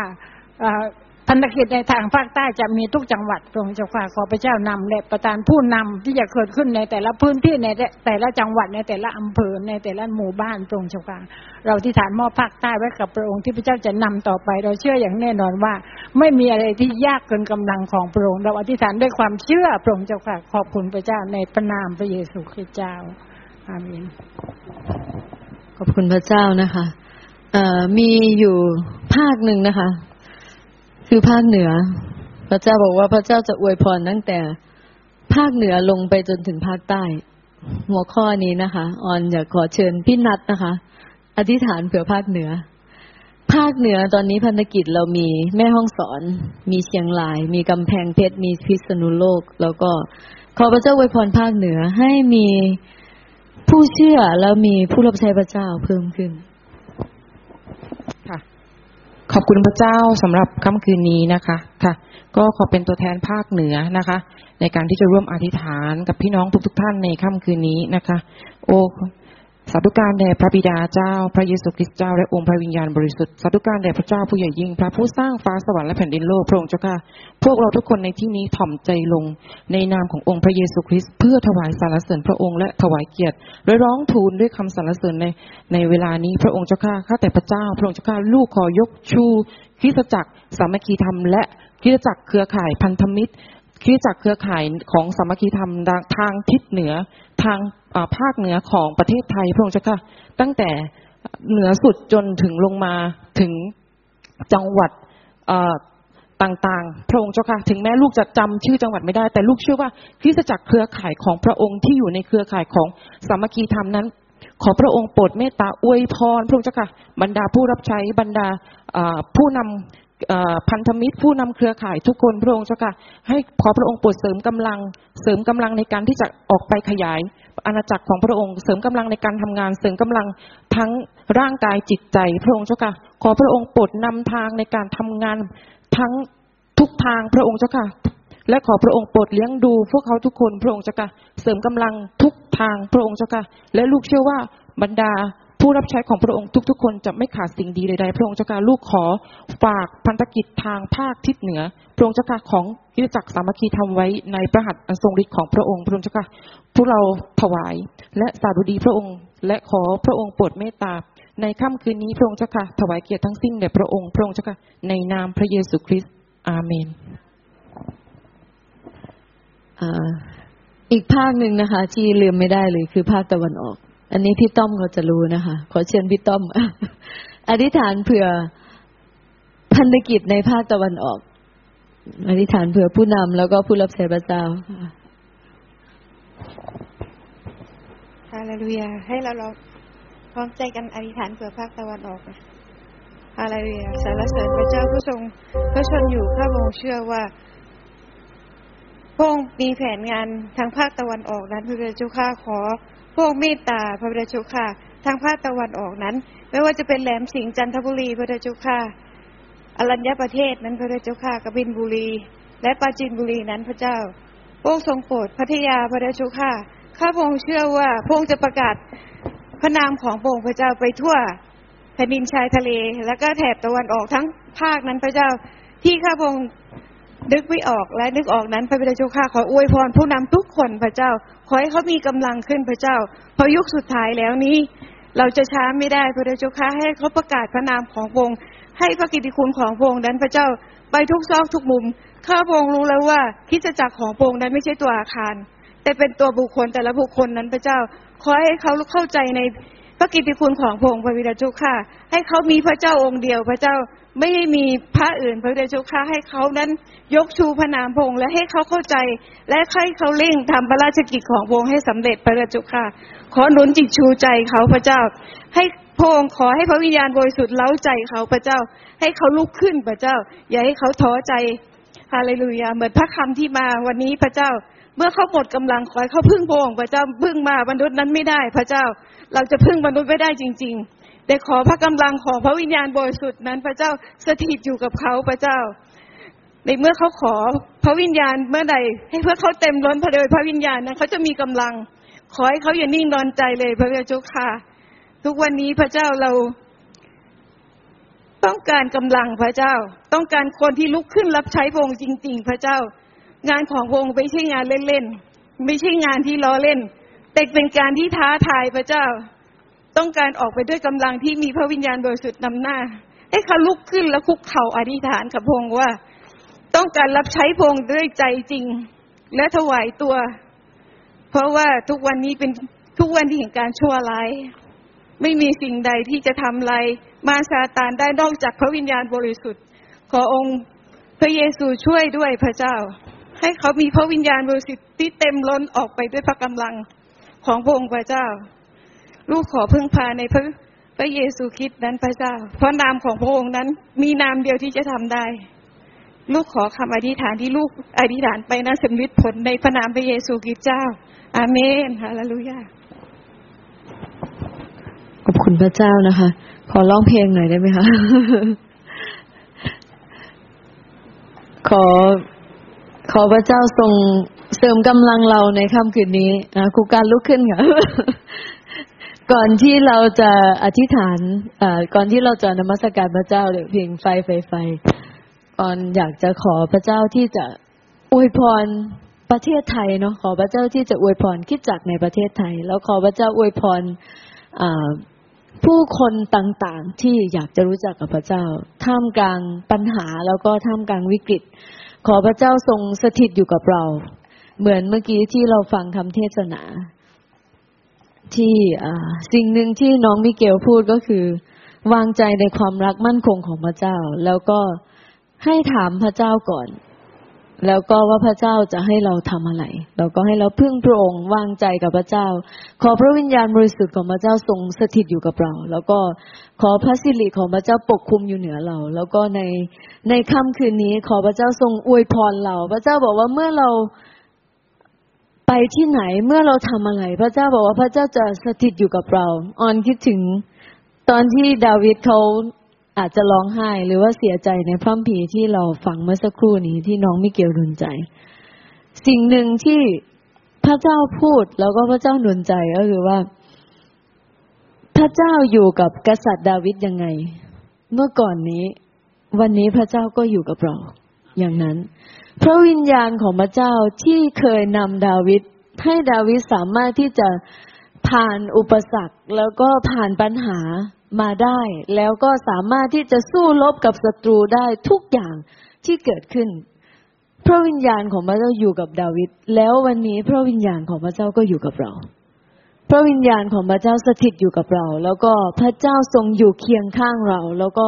พันธกิจในทางภาคใต้จะมีทุกจังหวัดพระองค์เจ้าค่ะขอพระเจ้านำและประทานผู้นำที่จะเกิดขึ้นในแต่ละพื้นที่ในแต่ละจังหวัดในแต่ละอำเภอในแต่ละหมู่บ้านพระองค์เจ้าค่ะเราที่ฐานมอบภาคใต้ไว้กับพระองค์ที่พระเจ้าจะนำต่อไป เราเชื่ออย่างแน่นอนว่า ไม่มีอะไรที่ยากเกินกำลังของพระองค์เราอธิษฐานด้วยความเชื่อพระองค์เจ้าค่ะขอบคุณพระเจ้าในพระนามพระเยซูคริสต์เจ้าอาเมนขอบคุณพระเจ้านะคะมีอยู่ภาคหนึ่งนะคะ คือภาคเหนือ พระเจ้าบอกว่าพระเจ้าจะอวยพรตั้งแต่ภาคเหนือลงไปจนถึงภาคใต้ หัวข้อนี้นะคะออนอยากขอเชิญพี่นัทนะคะ อธิษฐานเผื่อภาคเหนือ ภาคเหนือตอนนี้พันธกิจเรามีแม่ห้องสอน มีเชียงราย มีกำแพงเพชรมีพิษณุโลก แล้วก็ขอพระเจ้าอวยพรภาคเหนือให้มีผู้เชื่อแล้วมีผู้รับใช้พระเจ้าเพิ่มขึ้น ขอบคุณพระเจ้าสำหรับค่ำคืนนี้นะคะค่ะ ก็ขอเป็นตัวแทนภาคเหนือนะคะ ในการที่จะร่วมอธิษฐานกับพี่น้องทุกๆทท่านในค่ำคืนนี้นะคะ โอ้ สาธุการแด่พระบิดาเจ้า พระเยซูคริสต์เจ้าและองค์พระวิญญาณบริสุทธิ์สาธุการแด่พระเจ้าผู้ใหญ่ยิ่ง พระผู้สร้างฟ้าสวรรค์และแผ่นดินโลกพระองค์เจ้าค่ะ พวกเราทุกคนในที่นี้ถ่อมใจลง ในนามขององค์พระเยซูคริสต์เพื่อถวายสรรเสริญพระองค์และถวายเกียรติและร้องทูลด้วยคำสรรเสริญในในเวลานี้พระองค์เจ้าข้าข้าแต่พระเจ้า พระองค์เจ้าข้าลูกขอยกชูคริสตจักรสามัคคีธรรมและคริสตจักรเครือข่ายพันธมิตร คริสตจักรเครือข่ายของสามัคคีธรรมทางทิศเหนือทางภาคเหนือของประเทศไทยพระองค์เจ้าค่ะ ตั้งแต่เหนือสุดจนถึงลงมาถึงจังหวัดต่างๆ พระองค์เจ้าค่ะ ถึงแม้ลูกจะจำชื่อจังหวัดไม่ได้ แต่ลูกเชื่อว่าคริสตจักรเครือข่ายของพระองค์ที่อยู่ในเครือข่ายของสามัคคีธรรมนั้น ขอพระองค์โปรดเมตตาอวยพรพระองค์เจ้าค่ะ บรรดาผู้รับใช้บรรดาผู้นำ พันธมิตรผู้นำเครือข่ายทุกคนพระองค์เจ้าค่ะให้ขอพระองค์โปรดเสริมกำลัง เสริมกำลังในการที่จะออกไปขยายอาณาจักรของพระองค์ เสริมกำลังในการทำงาน เสริมกำลังทั้งร่างกายจิตใจ พระองค์เจ้าค่ะขอพระองค์โปรดนำทางในการทำงานทั้งทุกทางพระองค์เจ้าค่ะและขอพระองค์โปรดเลี้ยงดู พวกเขาทุกคนพระองค์เจ้าค่ะเสริมกำลังทุกทางพระองค์เจ้าค่ะและลูกเชื่อว่าบรรดา ผู้รับใช้ของพระองค์ทุก ๆ คนจะไม่ขาดสิ่งดีใดๆพระองค์เจ้าค่ะลูกขอฝากพันธกิจทางภาคทิศเหนือ พระองค์เจ้าค่ะของกิจจักรสามัคคีทำไว้ในพระหัตอันทรงฤทธิ์ของพระองค์พระองค์เจ้าค่ะพวกเราถวายและสาดุดีพระองค์ และขอพระองค์โปรดเมตตาในค่ำคืนนี้พระองค์เจ้าค่ะถวายเกียรติทั้งสิ้นแด่พระองค์พระองค์เจ้าค่ะในนามพระเยซูคริสต์อาเมนอีกภาคหนึ่งนะคะ ที่ลืมไม่ได้เลยคือภาคตะวันออก อันนี้พี่ต้อมเขาจะรู้นะคะ ขอเชิญพี่ต้อม อธิษฐานเผื่อพันธกิจในภาคตะวันออก อธิษฐานเผื่อผู้นำแล้วก็ผู้รับใช้พระเจ้าฮาเลลูยาให้เราเราพร้อมใจกันอธิษฐานเผื่อภาคตะวันออกฮาเลลูยาสรรเสริญพระเจ้าผู้ทรงพระชนอยู่ข้าพงเชื่อว่าพระองค์มีแผนงานทางภาคตะวันออกนั้นพระเจ้าข้าขอ พระองค์เมตตาพระเจ้าข้าทางภาคตะวันออกนั้น ไม่ว่าจะเป็นแหลมสิงห์จันทบุรีพระเจ้าข้าอรัญญประเทศนั้นพระเจ้าข้ากบินบุรี และปราจีนบุรีนั้นพระเจ้าพระองค์ทรงโปรดพัทยาพระเจ้าข้าข้าพงเชื่อว่าพงจะประกาศพระนามของพระองค์พระเจ้าไปทั่วแผ่นดินชายทะเล แล้วก็แถบตะวันออกทั้งภาคนั้นพระเจ้าที่ข้าพง นึกไม่ออกและนึกออกนั้นพระบิดาเจ้าข้าขออวยพรผู้นำทุกคนพระเจ้า ขอให้เขามีกำลังขึ้นพระเจ้าพอยุคสุดท้ายแล้วนี้ เราจะช้าไม่ได้พระบิดาเจ้าข้าให้เขาประกาศพระนามของพงให้พระกิติคุณของพระองค์นั้นพระเจ้าไปทุกซอกทุกมุม ข้าพระองค์รู้แล้วว่าคิดจักรของพระองค์นั้นไม่ใช่ตัวอาคาร แต่เป็นตัวบุคคลแต่ละบุคคลนั้นพระเจ้า ขอให้เขาเข้าใจในพระกิตติคุณของพระองค์พระบิดาเจ้าข้าให้เขามีพระเจ้าองค์เดียวพระเจ้า ไม่ได้มีพระอื่นพระเดชค่าให้เขานั้นยกชูพระนามพงและให้เขาเข้าใจ และให้เขาเร่งทำพระราชกิจของพงให้สำเร็จพระเดชค่าขอหนุนจิตชูใจเขาพระเจ้า ให้พงขอให้พระวิญญาณบริสุทธิ์เล้าใจเขาพระเจ้า ให้เขาลุกขึ้นพระเจ้า อย่าให้เขาท้อใจฮาเลลูยาเหมือนพระคำที่มาวันนี้พระเจ้า เมื่อเขาหมดกำลังขอให้เขาพึ่งพงพระเจ้าพึ่งมามนุษย์นั้นไม่ได้พระเจ้า เราจะพึ่งมนุษย์ไม่ได้จริง ๆ แต่ขอพระกำลังของพระวิญญาณบริสุทธิ์นั้น พระเจ้าสถิตอยู่กับเขาพระเจ้า ในเมื่อเขาขอพระวิญญาณเมื่อใด ให้เพื่อเขาเต็มล้นพระเดชพระวิญญาณนะเขาจะมีกำลัง ขอให้เขาอย่านิ่งนอนใจเลยพระเจ้าค่ะ ทุกวันนี้พระเจ้าเรา ต้องการกำลังพระเจ้า ต้องการคนที่ลุกขึ้นรับใช้พระองค์จริง ๆ พระเจ้า งานของพระองค์ไม่ใช่งานเล่นๆไม่ใช่งานที่ล้อเล่น แต่เป็นการที่ท้าทายพระเจ้า ต้องการออกไปด้วยกำลังที่มีพระวิญญาณบริสุทธิ์นำหน้า ให้เขาลุกขึ้นและคุกเข่าอธิษฐานกับพงว่า ต้องการรับใช้พงด้วยใจจริง และถวายตัว เพราะว่าทุกวันนี้เป็นทุกวันที่เห็นการชั่วร้าย ไม่มีสิ่งใดที่จะทำลายมาซาตานได้นอกจากพระวิญญาณบริสุทธิ์ ขอองค์พระเยซูช่วยด้วยพระเจ้า ให้เขามีพระวิญญาณบริสุทธิ์ที่เต็มล้นออกไปด้วยพระกำลังของพระองค์พระเจ้า ลูกขอพึ่งพาในพระพระเยซูคริสต์นั้นพระเจ้า เพราะนามของพระองค์นั้น มีนามเดียวที่จะทำได้ ลูกขอคำอธิษฐานที่ลูกอธิษฐานไปนั้นสำลิดผลในพระนามพระเยซูคริสต์เจ้า อาเมนฮาเลลูยาขอบคุณพระเจ้านะคะ ขอร้องเพลงหน่อยได้ไหมคะ ขอขอพระเจ้าทรงเสริมกำลังเราในค่ำคืนนี้นะครูการลุกขึ้นค่ะ ก่อนที่เราจะอธิษฐานอ่าก่อนที่เราจะนมัสการพระเจ้าเดี๋ยวพลงไฟไฟไฟก่อนอยากจะขอพระเจ้าที่จะอวยพรประเทศไทยเนาะขอพระเจ้าที่จะอวยพรคิดจักในประเทศไทย แล้วขอพระเจ้าอวยพรผู้คนต่างๆที่อยากจะรู้จักกับพระเจ้า ท่ามกลางปัญหาแล้วก็ท่ามกลางวิกฤต ขอพระเจ้าทรงสถิตอยู่กับเรา เหมือนเมื่อกี้ที่เราฟังคำเทศนา ที่สิ่งหนึ่งที่น้องมิเกลพูดก็คือ วางใจในความรักมั่นคงของพระเจ้า แล้วก็ให้ถามพระเจ้าก่อน แล้วก็ว่าพระเจ้าจะให้เราทำอะไร เราก็ให้เราพึ่งพระองค์วางใจกับพระเจ้า ขอพระวิญญาณบริสุทธิ์ของพระเจ้าทรงสถิตอยู่กับเรา แล้วก็ขอพระสิริของพระเจ้าปกคลุมอยู่เหนือเรา แล้วก็ในในค่ำคืนนี้ขอพระเจ้าทรงอวยพรเรา พระเจ้าบอกว่าเมื่อเรา ไปที่ไหนเมื่อเราทำอะไร พระเจ้าบอกว่าพระเจ้าจะสถิตอยู่กับเรา ออนคิดถึงตอนที่ดาวิดเขาอาจจะร้องไห้ หรือว่าเสียใจในพระคัมภีที่เราฟังเมื่อสักครู่นี้ที่น้องมิเกลรุนใจ สิ่งหนึ่งที่พระเจ้าพูดแล้วก็พระเจ้าหนุนใจก็คือว่า พระเจ้าอยู่กับกษัตริย์ดาวิดยังไง เมื่อก่อนนี้ วันนี้พระเจ้าก็อยู่กับเรา อย่างนั้น พระวิญญาณของพระเจ้าที่เคยนำดาวิดให้ดาวิดสามารถที่จะผ่านอุปสรรคแล้วก็ผ่านปัญหามาได้ แล้วก็สามารถที่จะสู้รบกับศัตรูได้ทุกอย่างที่เกิดขึ้น พระวิญญาณของพระเจ้าอยู่กับดาวิดแล้ววันนี้พระวิญญาณของพระเจ้าก็อยู่กับเรา ระวิญญาณของพระเจ้าสถิตอยู่กับเรา แล้วก็พระเจ้าทรงอยู่เคียงข้างเรา แล้วก็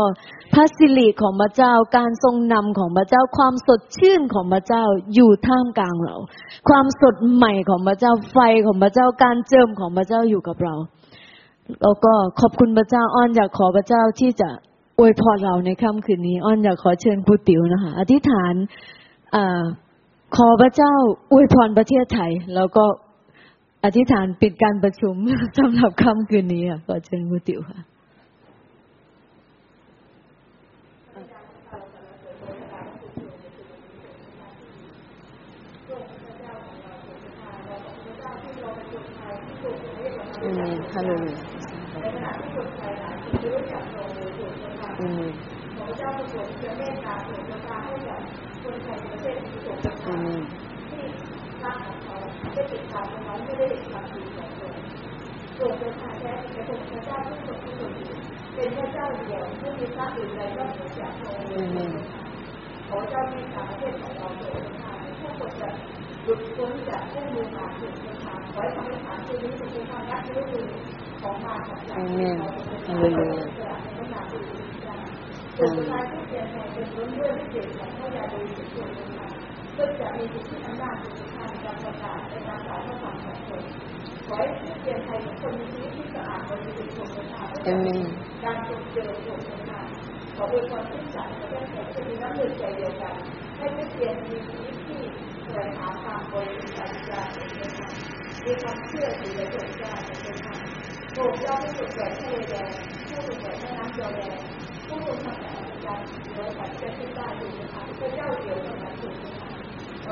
พระสิริของพระเจ้าการทรงนำของพระเจ้าความสดชื่นของพระเจ้าอยู่ท่ามกลางเรา ความสดใหม่ของพระเจ้าไฟของพระเจ้าการเจิมของพระเจ้าอยู่กับเราแล้วก็ขอบคุณพระเจ้าอ้อนอยากขอพระเจ้าที่จะอวยพรเราในค่ำคืนนี้ อ้อนอยากขอเชิญครูติ๋วนะคะอธิษฐานอขอพระเจ้าอวยพรประเทศไทย แล้วก็ อธิษฐานปิดการประชุมสำหรับค่ำคืนนี้ค่ะขอเชิญครูติ๋วค่ะอืมฮาเลลูยาอืม อืมน้อืมขอเจ้าที่ทางประเทศของเราโดยทางผู้คนจะหลุดพ้นจากผู้มือมาถึงทางไว้ทำให้ฐานที่นี้เป็นทางรักและมือของมาจากเราอาเมนฮาเลลูยาส่วนสุดท้ายที่เปลี่ยนแปลงเป็นล้นด้วยฤทธิ์เดชของพระยาดยสุดส่วนลงมาเพื่อจะมีสิทธิอำนาจสุดท้ายในการประกาศในการกล่าวพระความของคนขอให้ผู้เปลี่ยนไทยทุกคนมีชีวิตที่สะอาดบริสุทธิ์สมบูรณ์อาเมนการจงเจริญสมบูรณ์ขออวยพรทุกสายประเทศไทยจะมีน้ำหนึ่งใจเดียวกัน ให้ผู้เปลี่ยนมีชีวิตที่แสวงหาความบริสุทธิ์ใจใจเป็นธรรมมีความเชื่อถือและจงใจเป็นธรรมโปรดย่อมให้สุดแก่ทะเลแดงผู้สุดแก่แม่น้ำยอร์แดนผู้ทรงทำแต่อาจารย์เหนือสัตว์เป็นที่ได้อยู่ในทางพระเจ้าเดียวเราทั้งหลายคงจะองคนพระเจ้าจะทรงเมตตาทั้งหลายที่เราจะรับผิดชอบโดยพยายามจะต่อสู้ต่อความเป็นธรรมและนำความดีของเรานั้นออกไปวางในประอาดยเฉพราในทางประเทศของเราด้วยของเราเราเป็นสิ่งที่จะมีน้ำหนึ่งใจเดียวกันที่จะหลุดพ้นจาก เ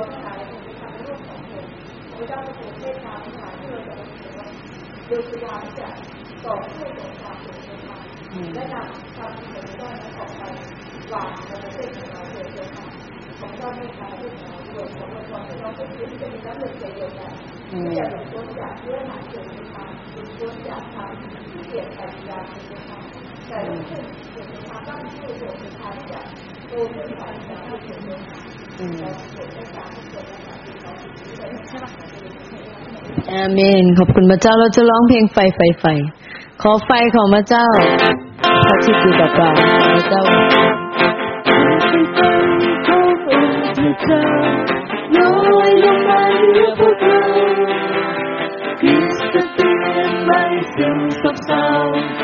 รื่องหนักเกินไปทางหลุดพ้นจากทางที่เกียดปัญญาเป็นทางแต่เราขึ้นเกิดทางต้องช่วยเหลือเป็นทางที่จะโตขึ้นไปจากที่เกิดเรื่องเราเกิดได้จากที่เกิดจากที่เราใช่ไหม อาเมน ขอบคุณพระเจ้าเราจะร้องเพลงไฟไฟไฟ ขอไฟของพระเจ้าพระชิดอยู่กับเราพระเจ้าน้อยลงมาเหลือพวกเราคริสต์เตือนไม่ซึมซบเศร้ามา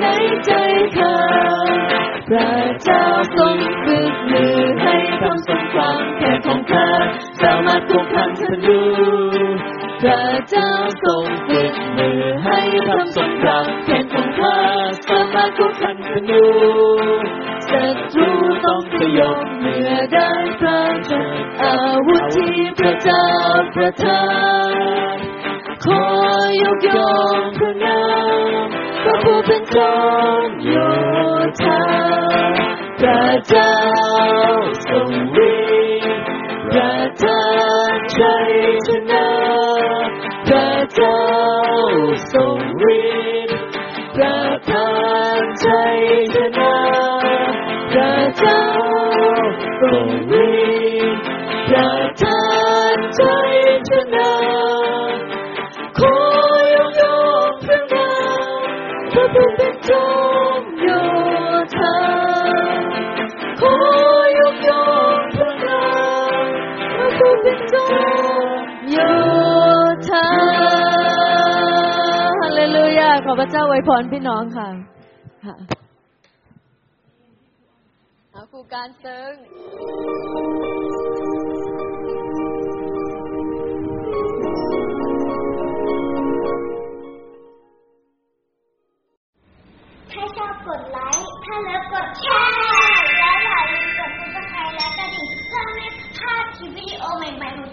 ในใจข้าพระเจ้าทรงฝึกมือให้ทำสงครามแค่ของข้าสามารถควบคันธนูพระเจ้าทรงฝึกมือให้ทำสงครามแค่ของข้าสามารถควบคันธนูศัตรูต้องสยบเมื่อได้พระเจ้าอาวุธที่พระเจ้าประทานขอยกย่องพระนาม พระผู้เป็นจอมโยธาพระเจ้าทรงฤทธิ์ประทานชัยชนะพระเจ้าทรงฤทธิ์ประทานชัยชนะพระเจ้าทรงฤทธิ์ประทาน ขอพระเจ้าไว้พรพี่น้องค่ะค่ะครูการซึ้งถ้าชอบกดไลค์ ถ้าเลิกกดแชร์ แล้วอย่าลืมกดติดตามและกระดิ่งเพื่อไม่พลาดคลิปวิดีโอใหม่ๆของ